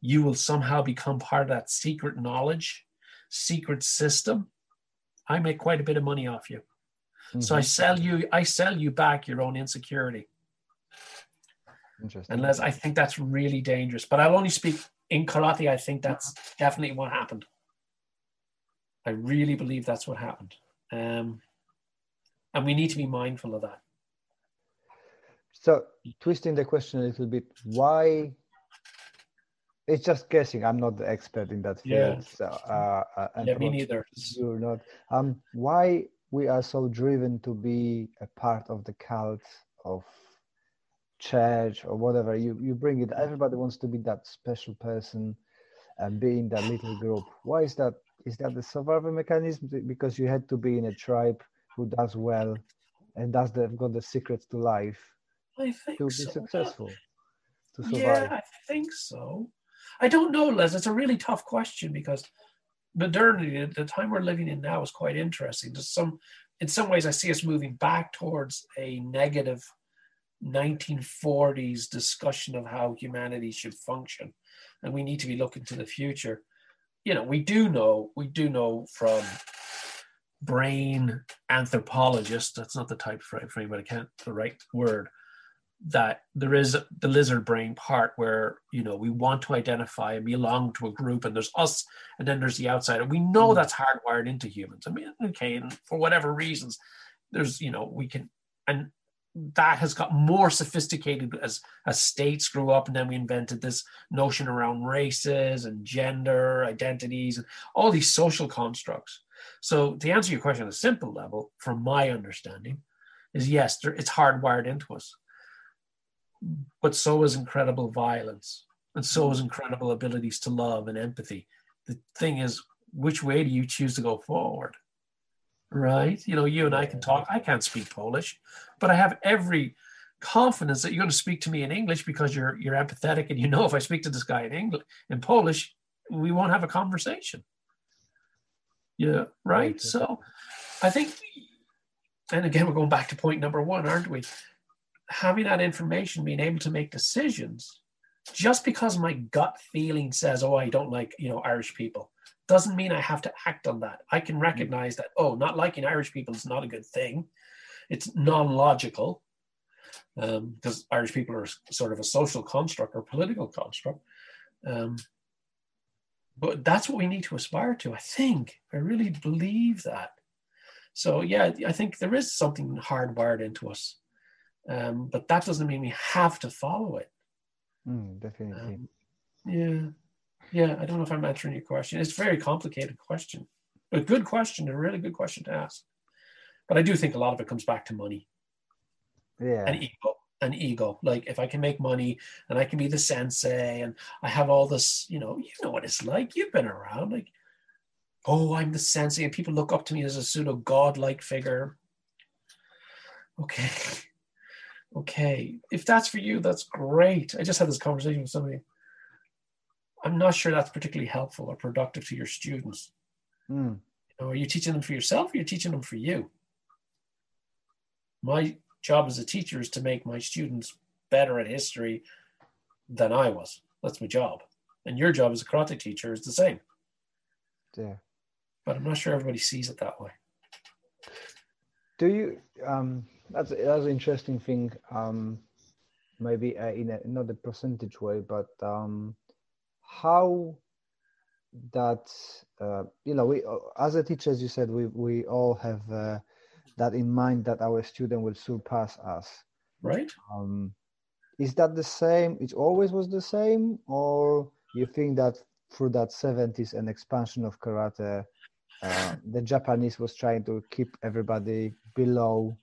you will somehow become part of that secret knowledge, secret system, I make quite a bit of money off you. So I Mhm. sell you, I sell you back your own insecurity. Interesting. Unless I think that's really dangerous. But I'll only speak in karate, I think that's definitely what happened. I really believe that's what happened. Um, and we need to be mindful of that. So twisting the question a little bit, why? It's just guessing. I'm not the expert in that Yeah. field. So, uh, uh, and Yeah, me neither. You're not. Um, why we are so driven to be a part of the cult of church or whatever you you bring it everybody wants to be that special person and be in that little group why is that is that the survival mechanism because you had to be in a tribe who does well and does the got the secrets to life I think to be so. successful to survive Yeah, I think so. I don't know, Les. It's a really tough question because modernity, the time we're living in now, is quite interesting. There's some, in some ways, I see us moving back towards a negative 1940s discussion of how humanity should function, and we need to be looking to the future. You know, we do know, we do know from brain anthropologists. That's not the type frame, but I can't the right word that there is the lizard brain part where you know we want to identify and belong to a group and there's us and then there's the outsider we know mm. that's hardwired into humans. I mean okay and for whatever reasons there's you know we can and that has got more sophisticated as as states grew up and then we invented this notion around races and gender identities and all these social constructs. So to answer your question on a simple level from my understanding is yes there, it's hardwired into us but so is incredible violence and so is incredible abilities to love and empathy. The thing is which way do you choose to go forward? Right? You know you and i can talk. I can't speak polish but i have every confidence that you're going to speak to me in english because you're you're empathetic and you know if i speak to this guy in english in polish we won't have a conversation. Yeah right. So i think and again we're going back to point number one aren't we having that information, being able to make decisions, just because my gut feeling says, oh, I don't like, you know, Irish people, doesn't mean I have to act on that. I can recognize that, oh, not liking Irish people is not a good thing. It's non-logical because Irish people are sort of a social construct or political construct. Um, but that's what we need to aspire to. I think I really believe that. So yeah, I think there is something hardwired into us um, but that doesn't mean we have to follow it. Mm, definitely Um, yeah, yeah. I don't know if I'm answering your question. It's a very complicated question, but a good question, a really good question to ask. But I do think a lot of it comes back to money yeah and ego and ego. Like if I can make money and I can be the sensei and I have all this, you know, you know what it's like. You've been around, like, oh, I'm the sensei, and people look up to me as a pseudo godlike figure. Okay. (laughs) Okay. If that's for you, that's great. I just had this conversation with somebody. I'm not sure that's particularly helpful or productive to your students. Mm, You know, are you teaching them for yourself or you're you teaching them for you? My job as a teacher is to make my students better at history than I was. That's my job. And your job as a karate teacher is the same. yeah But I'm not sure everybody sees it that way. do you um that's that's an interesting thing um maybe uh, in a not a percentage way but um how that uh, you know we uh, as a teacher as you said we we all have uh, that in mind that our student will surpass us. Right? um is that the same? It always was the same? Or you think that through that 70s and expansion of karate uh, the japanese was trying to keep everybody below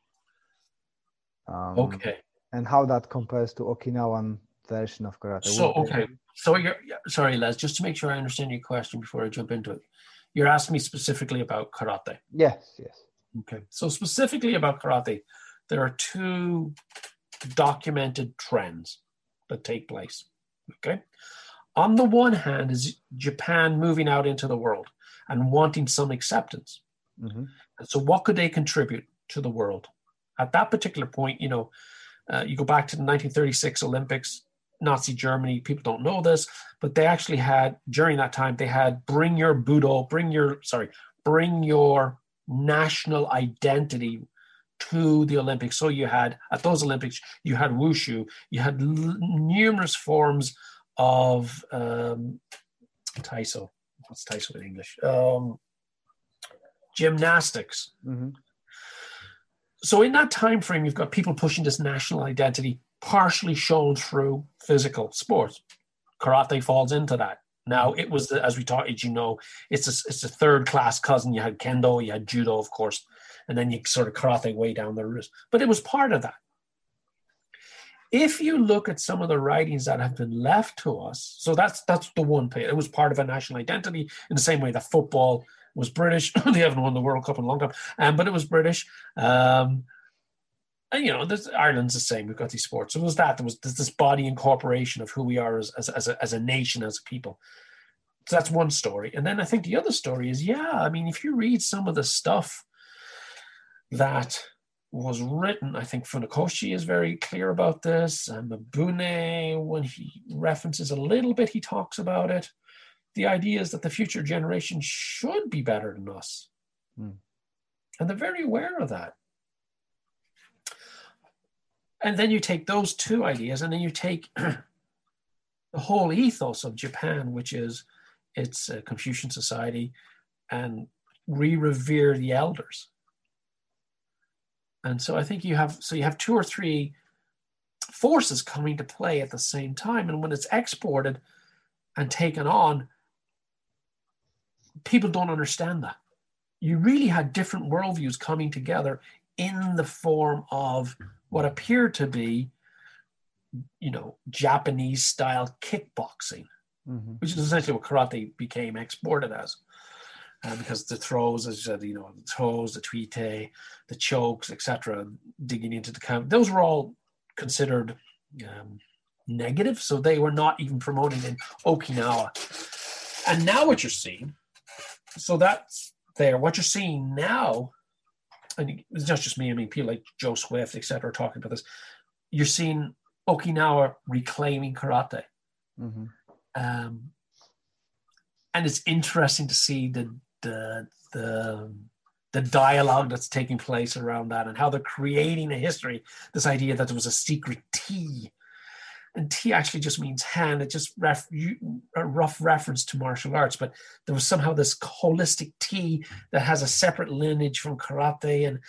um, Okay. and how that compares to okinawan version of karate So, Would they- okay. So you're sorry, Les, just to make sure I understand your question before I jump into it. You're asking me specifically about karate. yes yes Okay. So specifically about karate, there are two documented trends that take place. Okay. On the one hand is Japan moving out into the world and wanting some acceptance. Mhm. And so what could they contribute to the world? At that particular point, you know, uh, you go back to the 1936 Olympics, Nazi Germany, people don't know this, but they actually had, during that time, they had bring your Budo, bring your, sorry, bring your national identity to the Olympics. So you had, at those Olympics, you had wushu, you had l- numerous forms of um, Taiso. What's Taiso in English? Um, gymnastics Mhm. So in that time frame you've got people pushing this national identity partially shown through physical sports karate falls into that now it was as we taught as you know it's a, it's a third class cousin you had kendo you had judo of course and then you sort of karate way down the route. But it was part of that. If you look at some of the writings that have been left to us, so that's that's the one page. It was part of a national identity in the same way that football was British. (coughs) they haven't won the World Cup in a long time, um, but it was British. Um, and you know, this, Ireland's the same. We've got these sports. So it was that. There was this body incorporation of who we are as as, as, a, as a nation, as a people. So that's one story. And then I think the other story is, yeah, I mean, if you read some of the stuff that was written, I think Funakoshi is very clear about this. And Mabuni, when he references a little bit, he talks about it. The idea is that the future generation should be better than us. Mm. And they're very aware of that. And then you take those two ideas and then you take (clears throat) the whole ethos of Japan, which is it's a Confucian society, and re revere the elders. And so I think you have so you have two or three forces coming to play at the same time. And when it's exported and taken on, people don't understand that. You really had different worldviews coming together in the form of what appeared to be, you know, Japanese style kickboxing, mm-hmm. which is essentially what karate became exported as. Uh, because the throws, as you said, you know, the throws, the tuite, the chokes, etc., digging into the count, those were all considered um, negative. So they were not even promoted in Okinawa. And now what you're seeing, so that's there. What you're seeing now, and it's not just me, I mean, people like Joe Swift, etc., are talking about this. You're seeing Okinawa reclaiming karate. Mm-hmm. Um, and it's interesting to see the the the the dialogue that's taking place around that and how they're creating a history. This idea that there was a secret Te, and Te actually just means hand. It just ref, a rough reference to martial arts, but there was somehow this holistic Te that has a separate lineage from karate, and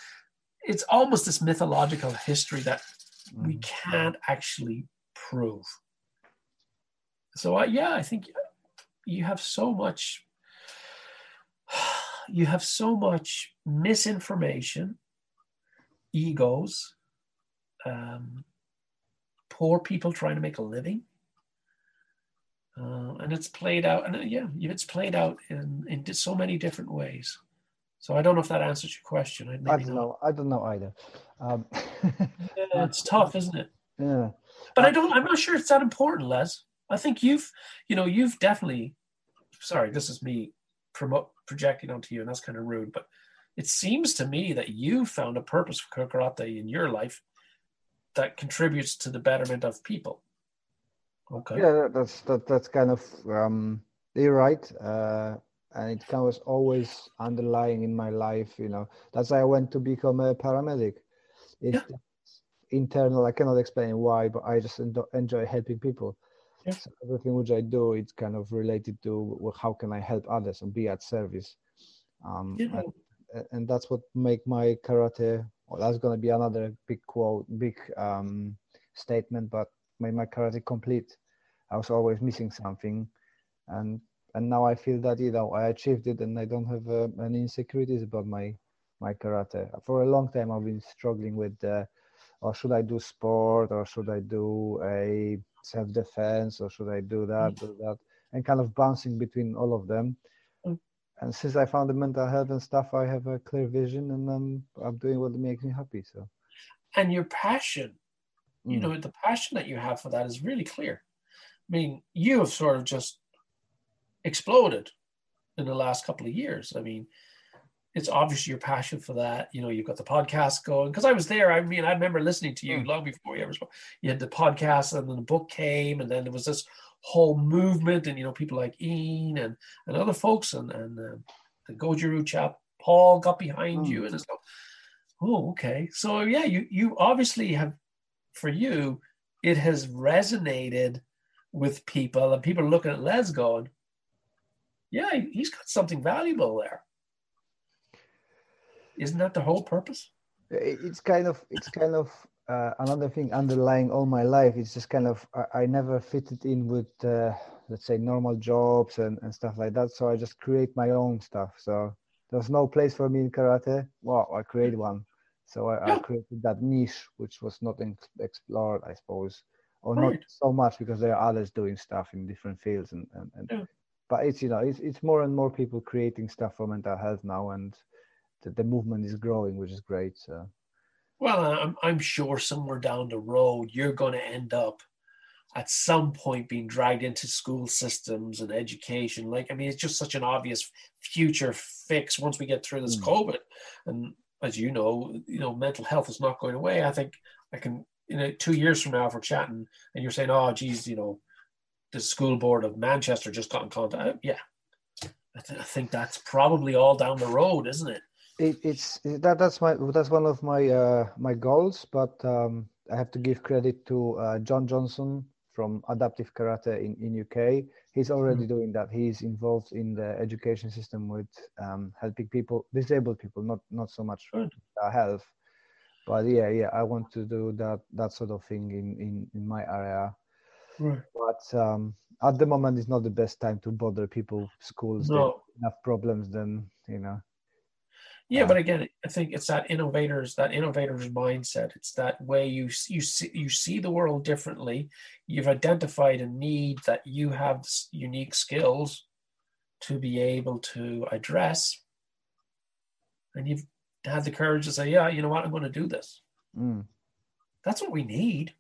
it's almost this mythological history that we mm. can't actually prove. So uh, yeah, I think you have so much (sighs) you have so much misinformation, egos, um, poor people trying to make a living. Uh, and it's played out, and uh, yeah, it's played out in, in so many different ways. So I don't know if that answers your question. I, I don't know. I don't know either. Um, (laughs) yeah, it's tough, isn't it? Yeah. But I don't. I'm not sure it's that important, Les. I think you've, you know, you've definitely. Sorry, this is me promote projecting onto you, and that's kind of rude. But it seems to me that you found a purpose for karate in your life that contributes to the betterment of people. Okay. Yeah, that's that, that's kind of um, you're right, uh, and it kind of was always underlying in my life. You know, that's why I went to become a paramedic. It's yeah. internal. I cannot explain why, but I just enjoy helping people. Yeah. So everything which I do, it's kind of related to well, how can I help others and be at service. Um, yeah. and, and, that's what make my karate. Well, that's gonna be another big quote, big um, statement, but made my karate complete. I was always missing something, and and now I feel that you know I achieved it, and I don't have uh, any insecurities about my my karate. For a long time, I've been struggling with, uh, or should I do sport, or should I do a self defense or should I do that, mm. do that, and kind of bouncing between all of them. And since I found the mental health and stuff, I have a clear vision and I'm, I'm doing what makes me happy. So, and your passion, you mm. know, the passion that you have for that is really clear. I mean, you have sort of just exploded in the last couple of years. I mean, it's obviously your passion for that. You know, you've got the podcast going because I was there. I mean, I remember listening to you mm. long before you ever spoke. You had the podcast, and then the book came, and then there was this whole movement, and you know, people like Ian and and other folks, and and uh, the Goju chap Paul got behind mm. you, and it's like, oh, okay. So yeah, you you obviously have, for you, it has resonated with people, and people are looking at Les going, yeah, he's got something valuable there. Isn't that the whole purpose? It's kind of it's kind of uh, another thing underlying all my life. It's just kind of I, I never fitted in with uh, let's say normal jobs and, and stuff like that. So I just create my own stuff. So there's no place for me in karate. Well, I create one. So I, Yeah. I created that niche, which was not ex- explored, I suppose, or Right. not so much because there are others doing stuff in different fields, and and, and Yeah. but it's you know it's it's more and more people creating stuff for mental health now, and the, the movement is growing, which is great. So Well, I'm, I'm sure somewhere down the road, you're going to end up at some point being dragged into school systems and education. Like, I mean, it's just such an obvious future fix once we get through this Mm. COVID. And as you know, you know, mental health is not going away. I think I can, you know, two years from now, if we're chatting and you're saying, oh, geez, you know, the school board of Manchester just got in contact. Yeah. I, th- I think that's probably all down the road, isn't it? It, it's that that's my that's one of my uh, my goals, but um, I have to give credit to uh, John Johnson from Adaptive Karate in in UK. He's already doing that. He's involved in the education system with um, helping people, disabled people, not not so much uh, health, but yeah, yeah. I want to do that that sort of thing in in in my area. Right. But um, at the moment, it's not the best time to bother people. Schools they No. have enough problems. Then you know. Yeah, but again, I think it's that innovators, that innovators mindset. It's that way you you see you see the world differently. You've identified a need that you have unique skills to be able to address, and you've had the courage to say, "Yeah, you know what, I'm going to do this." Mm, That's what we need.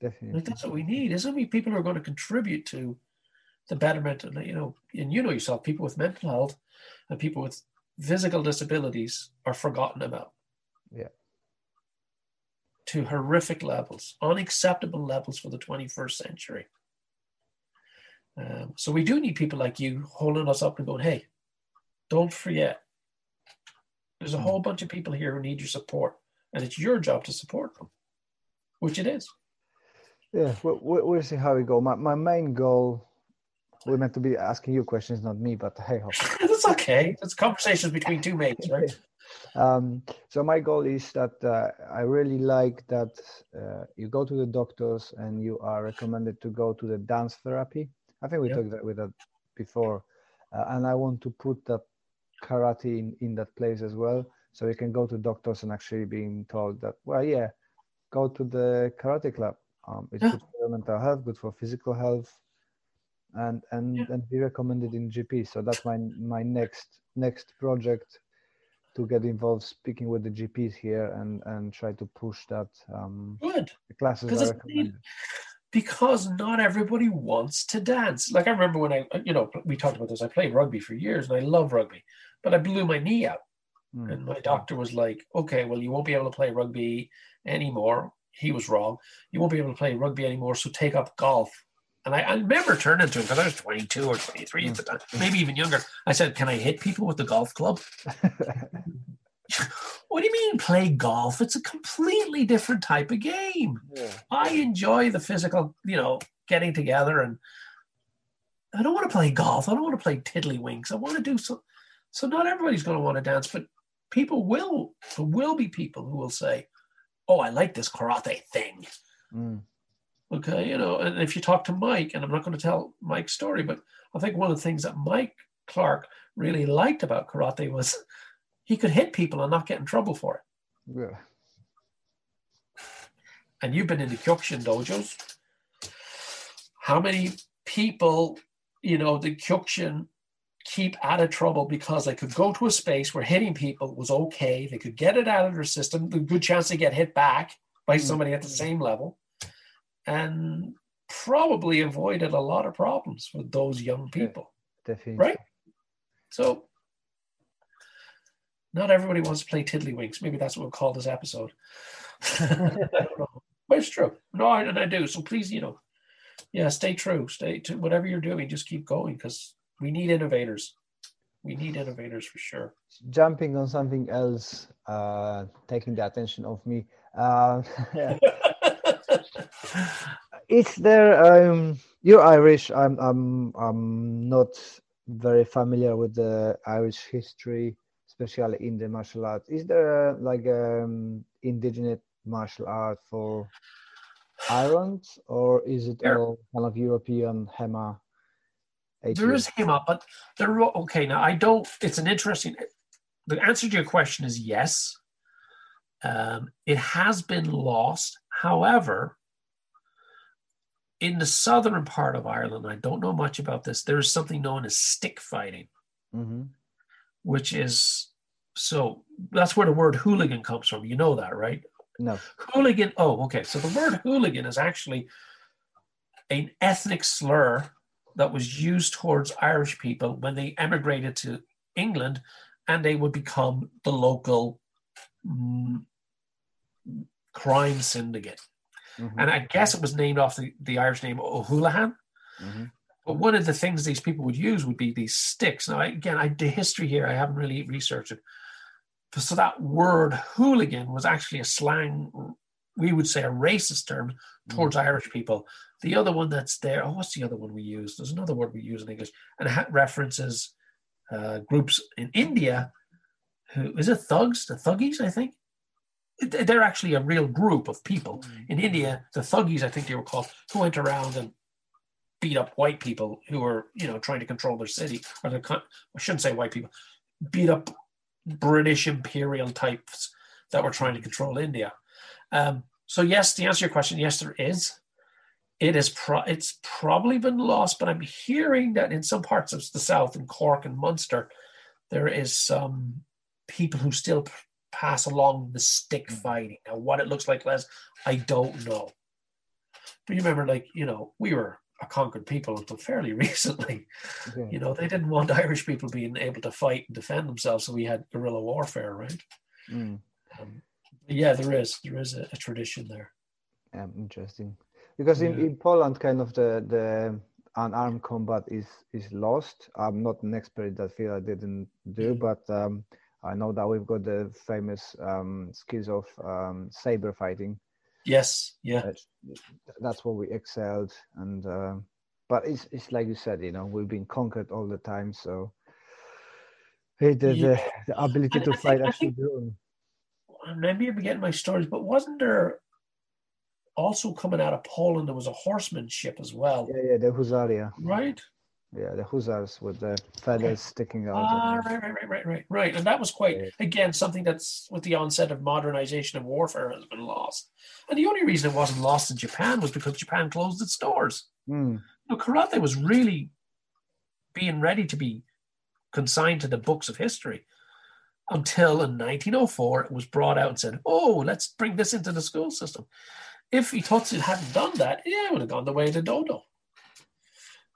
definitely. Like that's what we need, isn't we? People who are going to contribute to the betterment, and you know, and you know yourself, people with mental health and people with physical disabilities are forgotten about. Yeah. To horrific levels, unacceptable levels for the 21st century. Um, so we do need people like you holding us up and going, "Hey, don't forget." There's a Hmm. whole bunch of people here who need your support, and it's your job to support them, which it is. Yeah, we'll, we'll we'll see how we go. My, my main goal, we're meant to be asking you questions, not me, but hey, ho. (laughs) That's okay. It's conversations between two mates, right? (laughs) Um, so my goal is that uh, I really like that uh, you go to the doctors and you are recommended to go to the dance therapy. I think we Yeah. talked that with that before, uh, and I want to put that karate in, in that place as well, so you can go to doctors and actually being told that, well, yeah, go to the karate club. Um, it's Yeah. good for mental health, good for physical health, and and Yeah. and be recommended in GP. So that's my my next next project to get involved speaking with the GPs here and and try to push that um, Good. the classes Because are recommended. because not everybody wants to dance. Like I remember when I, you know, we talked about this. I played rugby for years and I love rugby, but I blew my knee out. Mm. And my doctor was like, okay, well, you won't be able to play rugby anymore. He was wrong. You won't be able to play rugby anymore. So take up golf. And I, I remember turning to him because I was 22 or 23 at the time, maybe even younger. I said, can I hit people with the golf club? (laughs) What do you mean play golf? It's a completely different type of game. Yeah. I enjoy the physical, you know, getting together and I don't want to play golf. I don't want to play tiddlywinks. I want to do so. So not everybody's going to want to dance, but people will. There will be people who will say, "Oh, I like this karate thing." Mm. Okay, you know. And if you talk to Mike, and I'm not going to tell Mike's story, but I think one of the things that Mike Clark really liked about karate was he could hit people and not get in trouble for it. Yeah. and you've been in the Kyokushin dojos. How many people, you know, the Kyokushin keep out of trouble because they could go to a space where hitting people was okay. They could get it out of their system. The good chance they get hit back by hmm. somebody at the same level, and probably avoided a lot of problems with those young people. Definitely. Right? So, not everybody wants to play tiddlywinks. Maybe that's what we'll call this episode. (laughs) I don't know. But it's true. No, I, and I do. So please, you know, yeah, stay true. Stay to whatever you're doing. Just keep going because we need innovators. We need innovators for sure. Jumping on something else, uh, taking the attention of me. Uh, (laughs) (laughs) is there? Um, you're Irish. I'm. I'm. I'm not very familiar with the Irish history, especially in the martial arts. Is there a, like um, indigenous martial art for Ireland, or is it There- all kind of European HEMA? There is up, but there. are- Okay, now I don't. It's an interesting. The answer to your question is yes. Um, it has been lost. However, in the southern part of Ireland, I don't know much about this. There is something known as stick fighting, Mhm. which is so that's where the word hooligan comes from. You know that, right? No. Hooligan. Oh, okay. So the word hooligan is actually an ethnic slur that was used towards Irish people when they emigrated to England and they would become the local mm, crime syndicate. Mhm. And I guess it was named off the, the Irish name O'Houlihan. Mhm. But one of the things these people would use would be these sticks. Now, again, I the history here, I haven't really researched it. So that word hooligan was actually a slang, we would say a racist term towards Irish people. The other one that's there, oh, what's the other one we use? There's another word we use in English, and it references uh, groups in India who is it thugs, the thuggies, I think. They're actually a real group of people in India. The thuggies, I think they were called, who went around and beat up white people who were, you know, trying to control their city. Or the, co- I shouldn't say white people, beat up British imperial types that were trying to control India. Um, so yes, to answer your question, yes, there is. It is pro- it's probably been lost, but I'm hearing that in some parts of the south, in Cork and Munster, there is some people who still pass along the stick fighting. Now, what it looks like, Les, I don't know. But you remember, like you know, we were a conquered people until fairly (laughs) recently. Yeah. You know, they didn't want (laughs) Irish people being able to fight and defend themselves, so we had guerrilla warfare, right? Mm. Um, yeah, there is there is a, a tradition there. Yeah, interesting. Because in, Yeah. in Poland, kind of the the unarmed combat is is lost. I'm not an expert in that field. I didn't do, but um, I know that we've got the famous um, skills of um, saber fighting. Yes, yeah, That's, what we excelled. And uh, but it's it's like you said, you know, we've been conquered all the time, so. Hey, the, Yeah. the, the ability to I think- fight I actually think- grew. And maybe I'm getting my stories, but wasn't there also coming out of Poland? There was a horsemanship as well, Yeah, yeah, the Husaria. right? Yeah, the Hussars with the feathers sticking out. Ah, right, right, right, right, right, right. And that was quite Yeah. again something that's with the onset of modernization of warfare has been lost. And the only reason it wasn't lost in Japan was because Japan closed its doors. Mm, No, karate was really being ready to be consigned to the books of history until in 1904 it was brought out and said, "Oh, let's bring this into the school system." If Itosu hadn't done that, yeah, it would have gone the way of the dodo.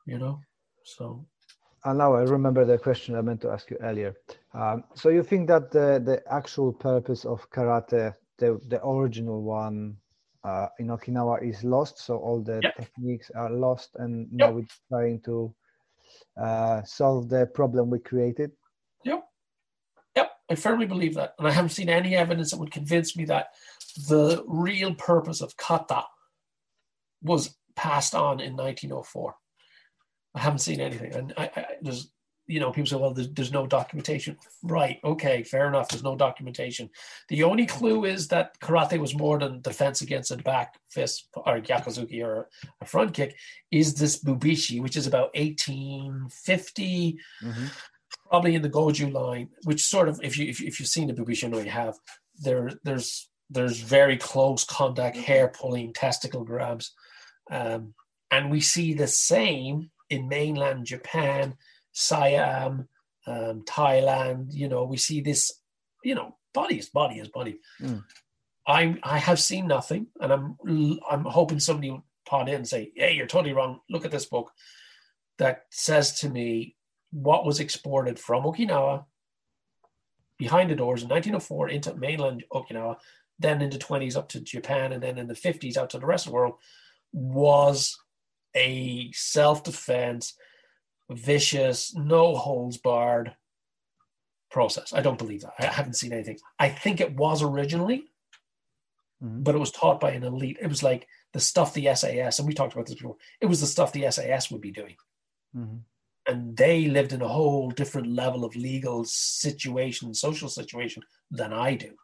You know, so And now I remember the question I meant to ask you earlier. Um, so you think that the, the actual purpose of karate, the, the original one uh, in Okinawa is lost? So all the Yep. techniques are lost and now we're trying to uh, solve the problem we created? Yep. Yep. I firmly believe that. And I haven't seen any evidence that would convince me that the real purpose of kata was passed on in 1904. I haven't seen anything. And I, I, there's, you know, people say, well, there's, there's no documentation. Right. Okay. Fair enough. There's no documentation. The only clue is that karate was more than defense against a back fist or gyakuzuki or a front kick is this bubishi, which is about 1850 Mhm. probably in the Goju line, which sort of, if you if, you- if you've seen the Bubishi, I know you have. There, there's there's very close contact, hair pulling, testicle grabs, um, and we see the same in mainland Japan, Siam, um, Thailand. You know, we see this. You know, body is body is body. Mm. I I have seen nothing, and I'm I'm hoping somebody will pod in and say, "Hey, you're totally wrong. Look at this book." That says to me what was exported from Okinawa behind the doors in 1904 into mainland Okinawa, then in the 20s up to Japan, and then in the 50s out to the rest of the world was a self defense, vicious, no holds barred process. I don't believe that. I haven't seen anything. I think it was originally, Mhm. but it was taught by an elite. It was like the stuff the SAS, and we talked about this before, it was the stuff the SAS would be doing Mhm. and they lived in a whole different level of legal situation, social situation than I do.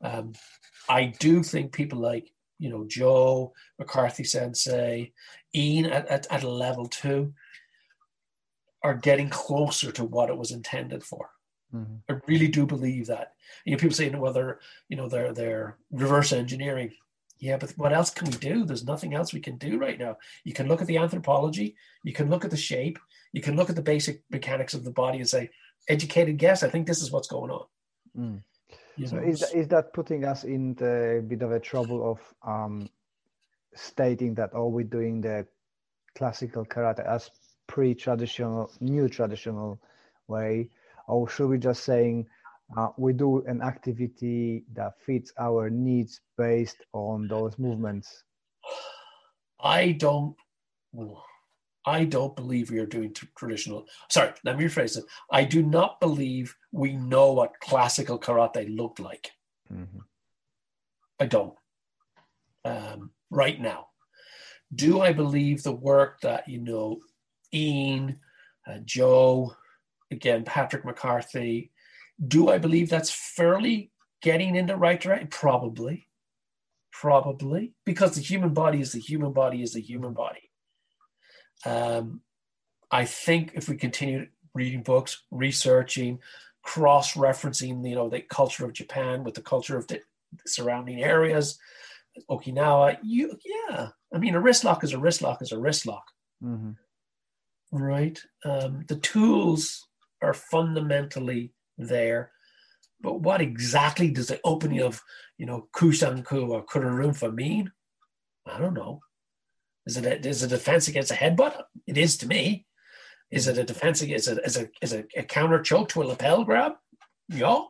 Um, I do think people like you know Joe McCarthy Sensei, Ian at, at, at a level two, are getting closer to what it was intended for. Mhm. I really do believe that. You know, people say, well, they're, you know, they're they're reverse engineering. Yeah, but what else can we do? There's nothing else we can do right now. You can look at the anthropology, you can look at the shape, you can look at the basic mechanics of the body and say, educated guess, I think this is what's going on. Mm. So know, is that, is that putting us in the bit of a trouble of um, stating that all we're doing the classical karate as pre-traditional, new traditional way, or should we just saying uh, we do an activity that fits our needs based on those movements? I don't. I don't believe we are doing tr- traditional. Sorry, let me rephrase it. I do not believe we know what classical karate looked like. Mhm. I don't. Um, right now, do I believe the work that you know, Ian, uh, Joe, again Patrick McCarthy? Do I believe that's fairly getting in the right direction? Probably, probably, because the human body is the human body is the human body. Um, I think if we continue reading books, researching, cross-referencing, you know, the culture of Japan with the culture of the surrounding areas, Okinawa, you yeah. I mean, a wrist lock is a wrist lock is a wrist lock, Mhm. right? Um, the tools are fundamentally there, but what exactly does the opening of, you know, Kusanku or Kururunfa mean? I don't know. Is it a, is a defense against a headbutt? It is to me. Is it a defense against a, is a, is a, a counter choke to a lapel grab? Yeah.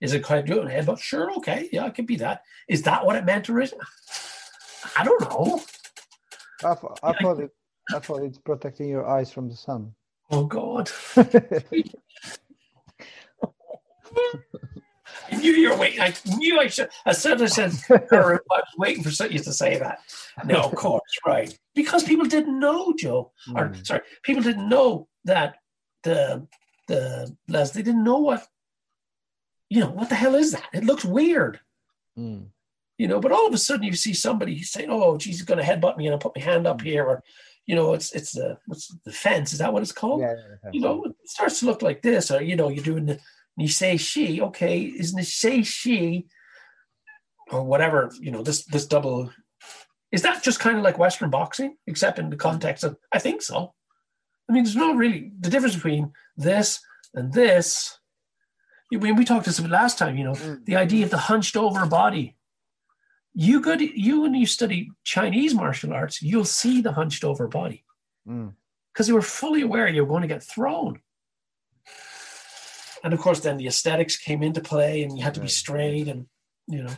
Is it kind of doing a headbutt? Sure, okay, yeah, it could be that. Is that what it meant to? originally? I don't know. I, I thought it. I thought it's protecting your eyes from the sun. Oh God. (laughs) (laughs) I (laughs) knew you were waiting. I knew I should. As soon as I said, I was waiting for you to say that. No, of course, (laughs) right. Because people didn't know, Joe. Or Mm. sorry, people didn't know that the the Les. They didn't know what. You know what the hell is that? It looks weird. Mm. You know, but all of a sudden you see somebody saying, "Oh, geez, he's going to headbutt me," and I put my hand up here, or you know, it's it's the what's the fence? Is that what it's called? Yeah, yeah, yeah. you know, it starts to look like this, or you know, you're doing the Niseishi, okay, isn't it say she or whatever, you know, this this double is that just kind of like Western boxing, except in the context of I think so. I mean, there's no really the difference between this and this. Mean, we talked this last time, you know, the idea of the hunched over body. You could you when you study Chinese martial arts, you'll see the hunched over body Mm. because they were fully aware you're going to get thrown. And of course, then the aesthetics came into play, and you had to be straight, and you know.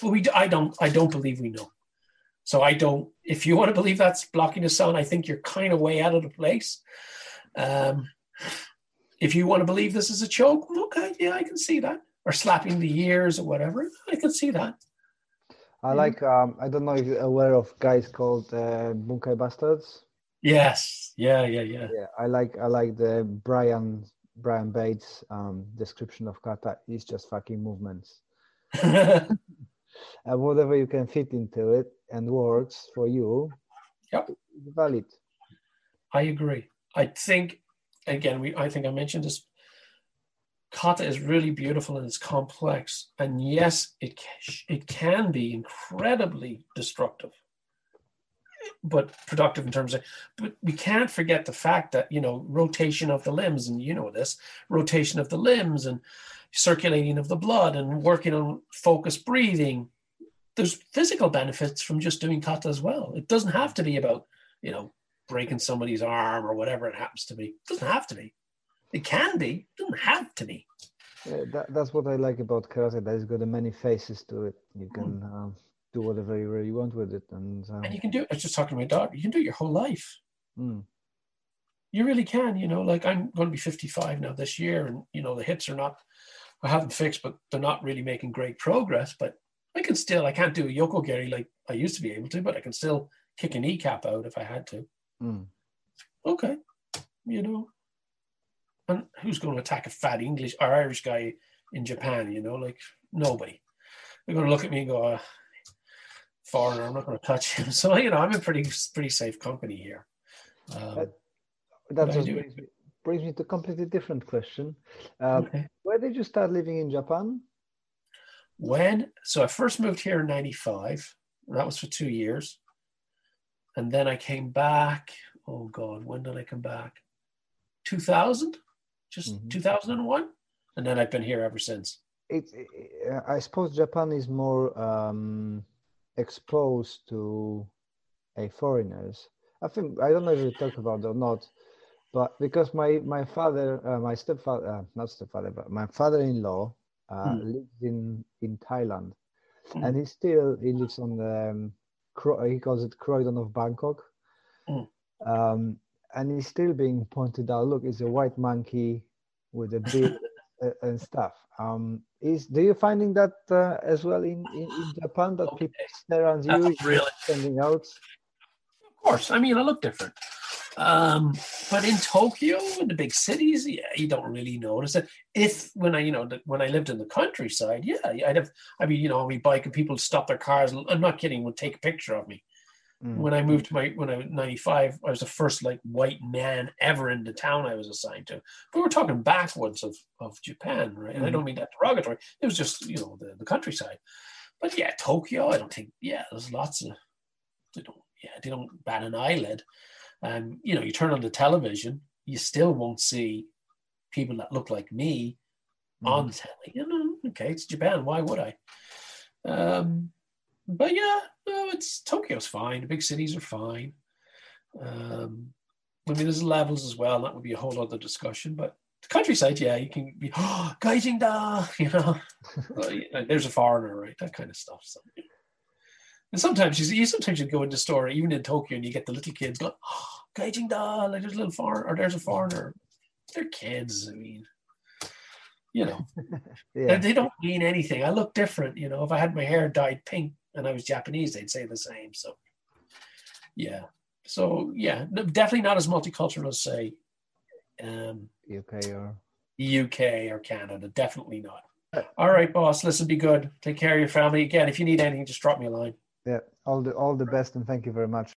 But we, I don't, I don't believe we know. So I don't. If you want to believe that's blocking the sun, I think you're kind of way out of the place. Um, if you want to believe this is a choke, okay, yeah, I can see that. Or slapping the ears or whatever, I can see that. I like. Um, I don't know if you're aware of guys called uh, Bunkai Bastards. Yes, yeah, yeah, yeah. Yeah, I like. I like the Brian Brian Bates um, description of kata. is just fucking movements, (laughs) and whatever you can fit into it and works for you. Yep. valid. I agree. I think again, we I think I mentioned this. Kata is really beautiful and it's complex, and yes, it it can be incredibly destructive, but productive in terms of. But we can't forget the fact that you know rotation of the limbs, and you know this rotation of the limbs and circulating of the blood and working on focused breathing. There's physical benefits from just doing kata as well. It doesn't have to be about you know breaking somebody's arm or whatever it happens to be. It doesn't have to be. It can be. It doesn't have to be. Yeah, that, that's what I like about karate. That it's got a many faces to it. You can Hmm. um, do whatever you really want with it, and, um, And you can do it. I was just talking to my daughter. You can do it your whole life. mm, You really can. You know, like I'm going to be 55 now this year, and you know the hips are not. I haven't fixed, but they're not really making great progress. But I can still. I can't do a yoko geri like I used to be able to, but I can still kick a kneecap out if I had to. mm. Okay, you know. And who's going to attack a fat English or Irish guy in Japan? You know, like nobody. They're going to look at me and go, uh, "Foreigner, I'm not going to touch him." (laughs) So you know, I'm in pretty pretty safe company here. Um, that I just brings me, brings me to a completely different question. Um, Okay. Where did you start living in Japan? When so I first moved here in '95. That was for two years, and then I came back. Oh God, when did I come back? 2000, just Mhm. 2001, and then I've been here ever since. It, uh, I suppose Japan is more um, exposed to a foreigners. I think I don't know if we talked about or not, but because my my father, uh, my stepfather, uh, not stepfather, but my father-in-law uh, Hmm. lives in in Thailand, Hmm. and he still he lives on the um, he calls it Croydon of Bangkok, Hmm. um, and he's still being pointed out. Look, it's a white monkey with a uh, and stuff. Um, is do you finding that uh, as well in, in, in Japan that people Okay. stare at you Uh, really? standing out? Of course, I mean I look different. Um, but in Tokyo, in the big cities, yeah, you don't really notice it. If when I, you know, when I lived in the countryside, yeah, I'd have. I mean, you know, on my bike and people stop their cars. I'm not kidding. Would take a picture of me. Mm. When I moved to my when I was 95, I was the first like white man ever in the town I was assigned to. But we're talking backwoods of, of Japan, right? And I don't mean that derogatory. It was just, you know, the, the countryside. But yeah, Tokyo, I don't think, yeah, there's lots of, they don't, yeah, they don't bat an eyelid. And, you know, you turn on the television, you still won't see people that look like me on the telly. You know, okay, it's Japan. Why would I? Um, but yeah, no, it's Tokyo's fine. The big cities are fine. Um, I mean, there's levels as well. That would be a whole other discussion. But the countryside, yeah, you can be (gasps) oh, da, (laughs) you know. (laughs) Well, you know, there's a foreigner, right? That kind of stuff. So. And sometimes you, you sometimes you go into store, even in Tokyo, and you get the little kids going, (gasps) oh, Gaijin da, like there's a little foreigner, or there's a foreigner. They're kids. I mean, you know, (laughs) Yeah. they- they don't mean anything. I look different, you know. If I had my hair dyed pink and I was Japanese, they'd say the same. So, yeah. So yeah, definitely not as multicultural as say um, UK or UK or Canada. Definitely not. All right, boss. Listen, be good. Take care of your family. Again, if you need anything, just drop me a line. yeah, all the all the best and thank you very much.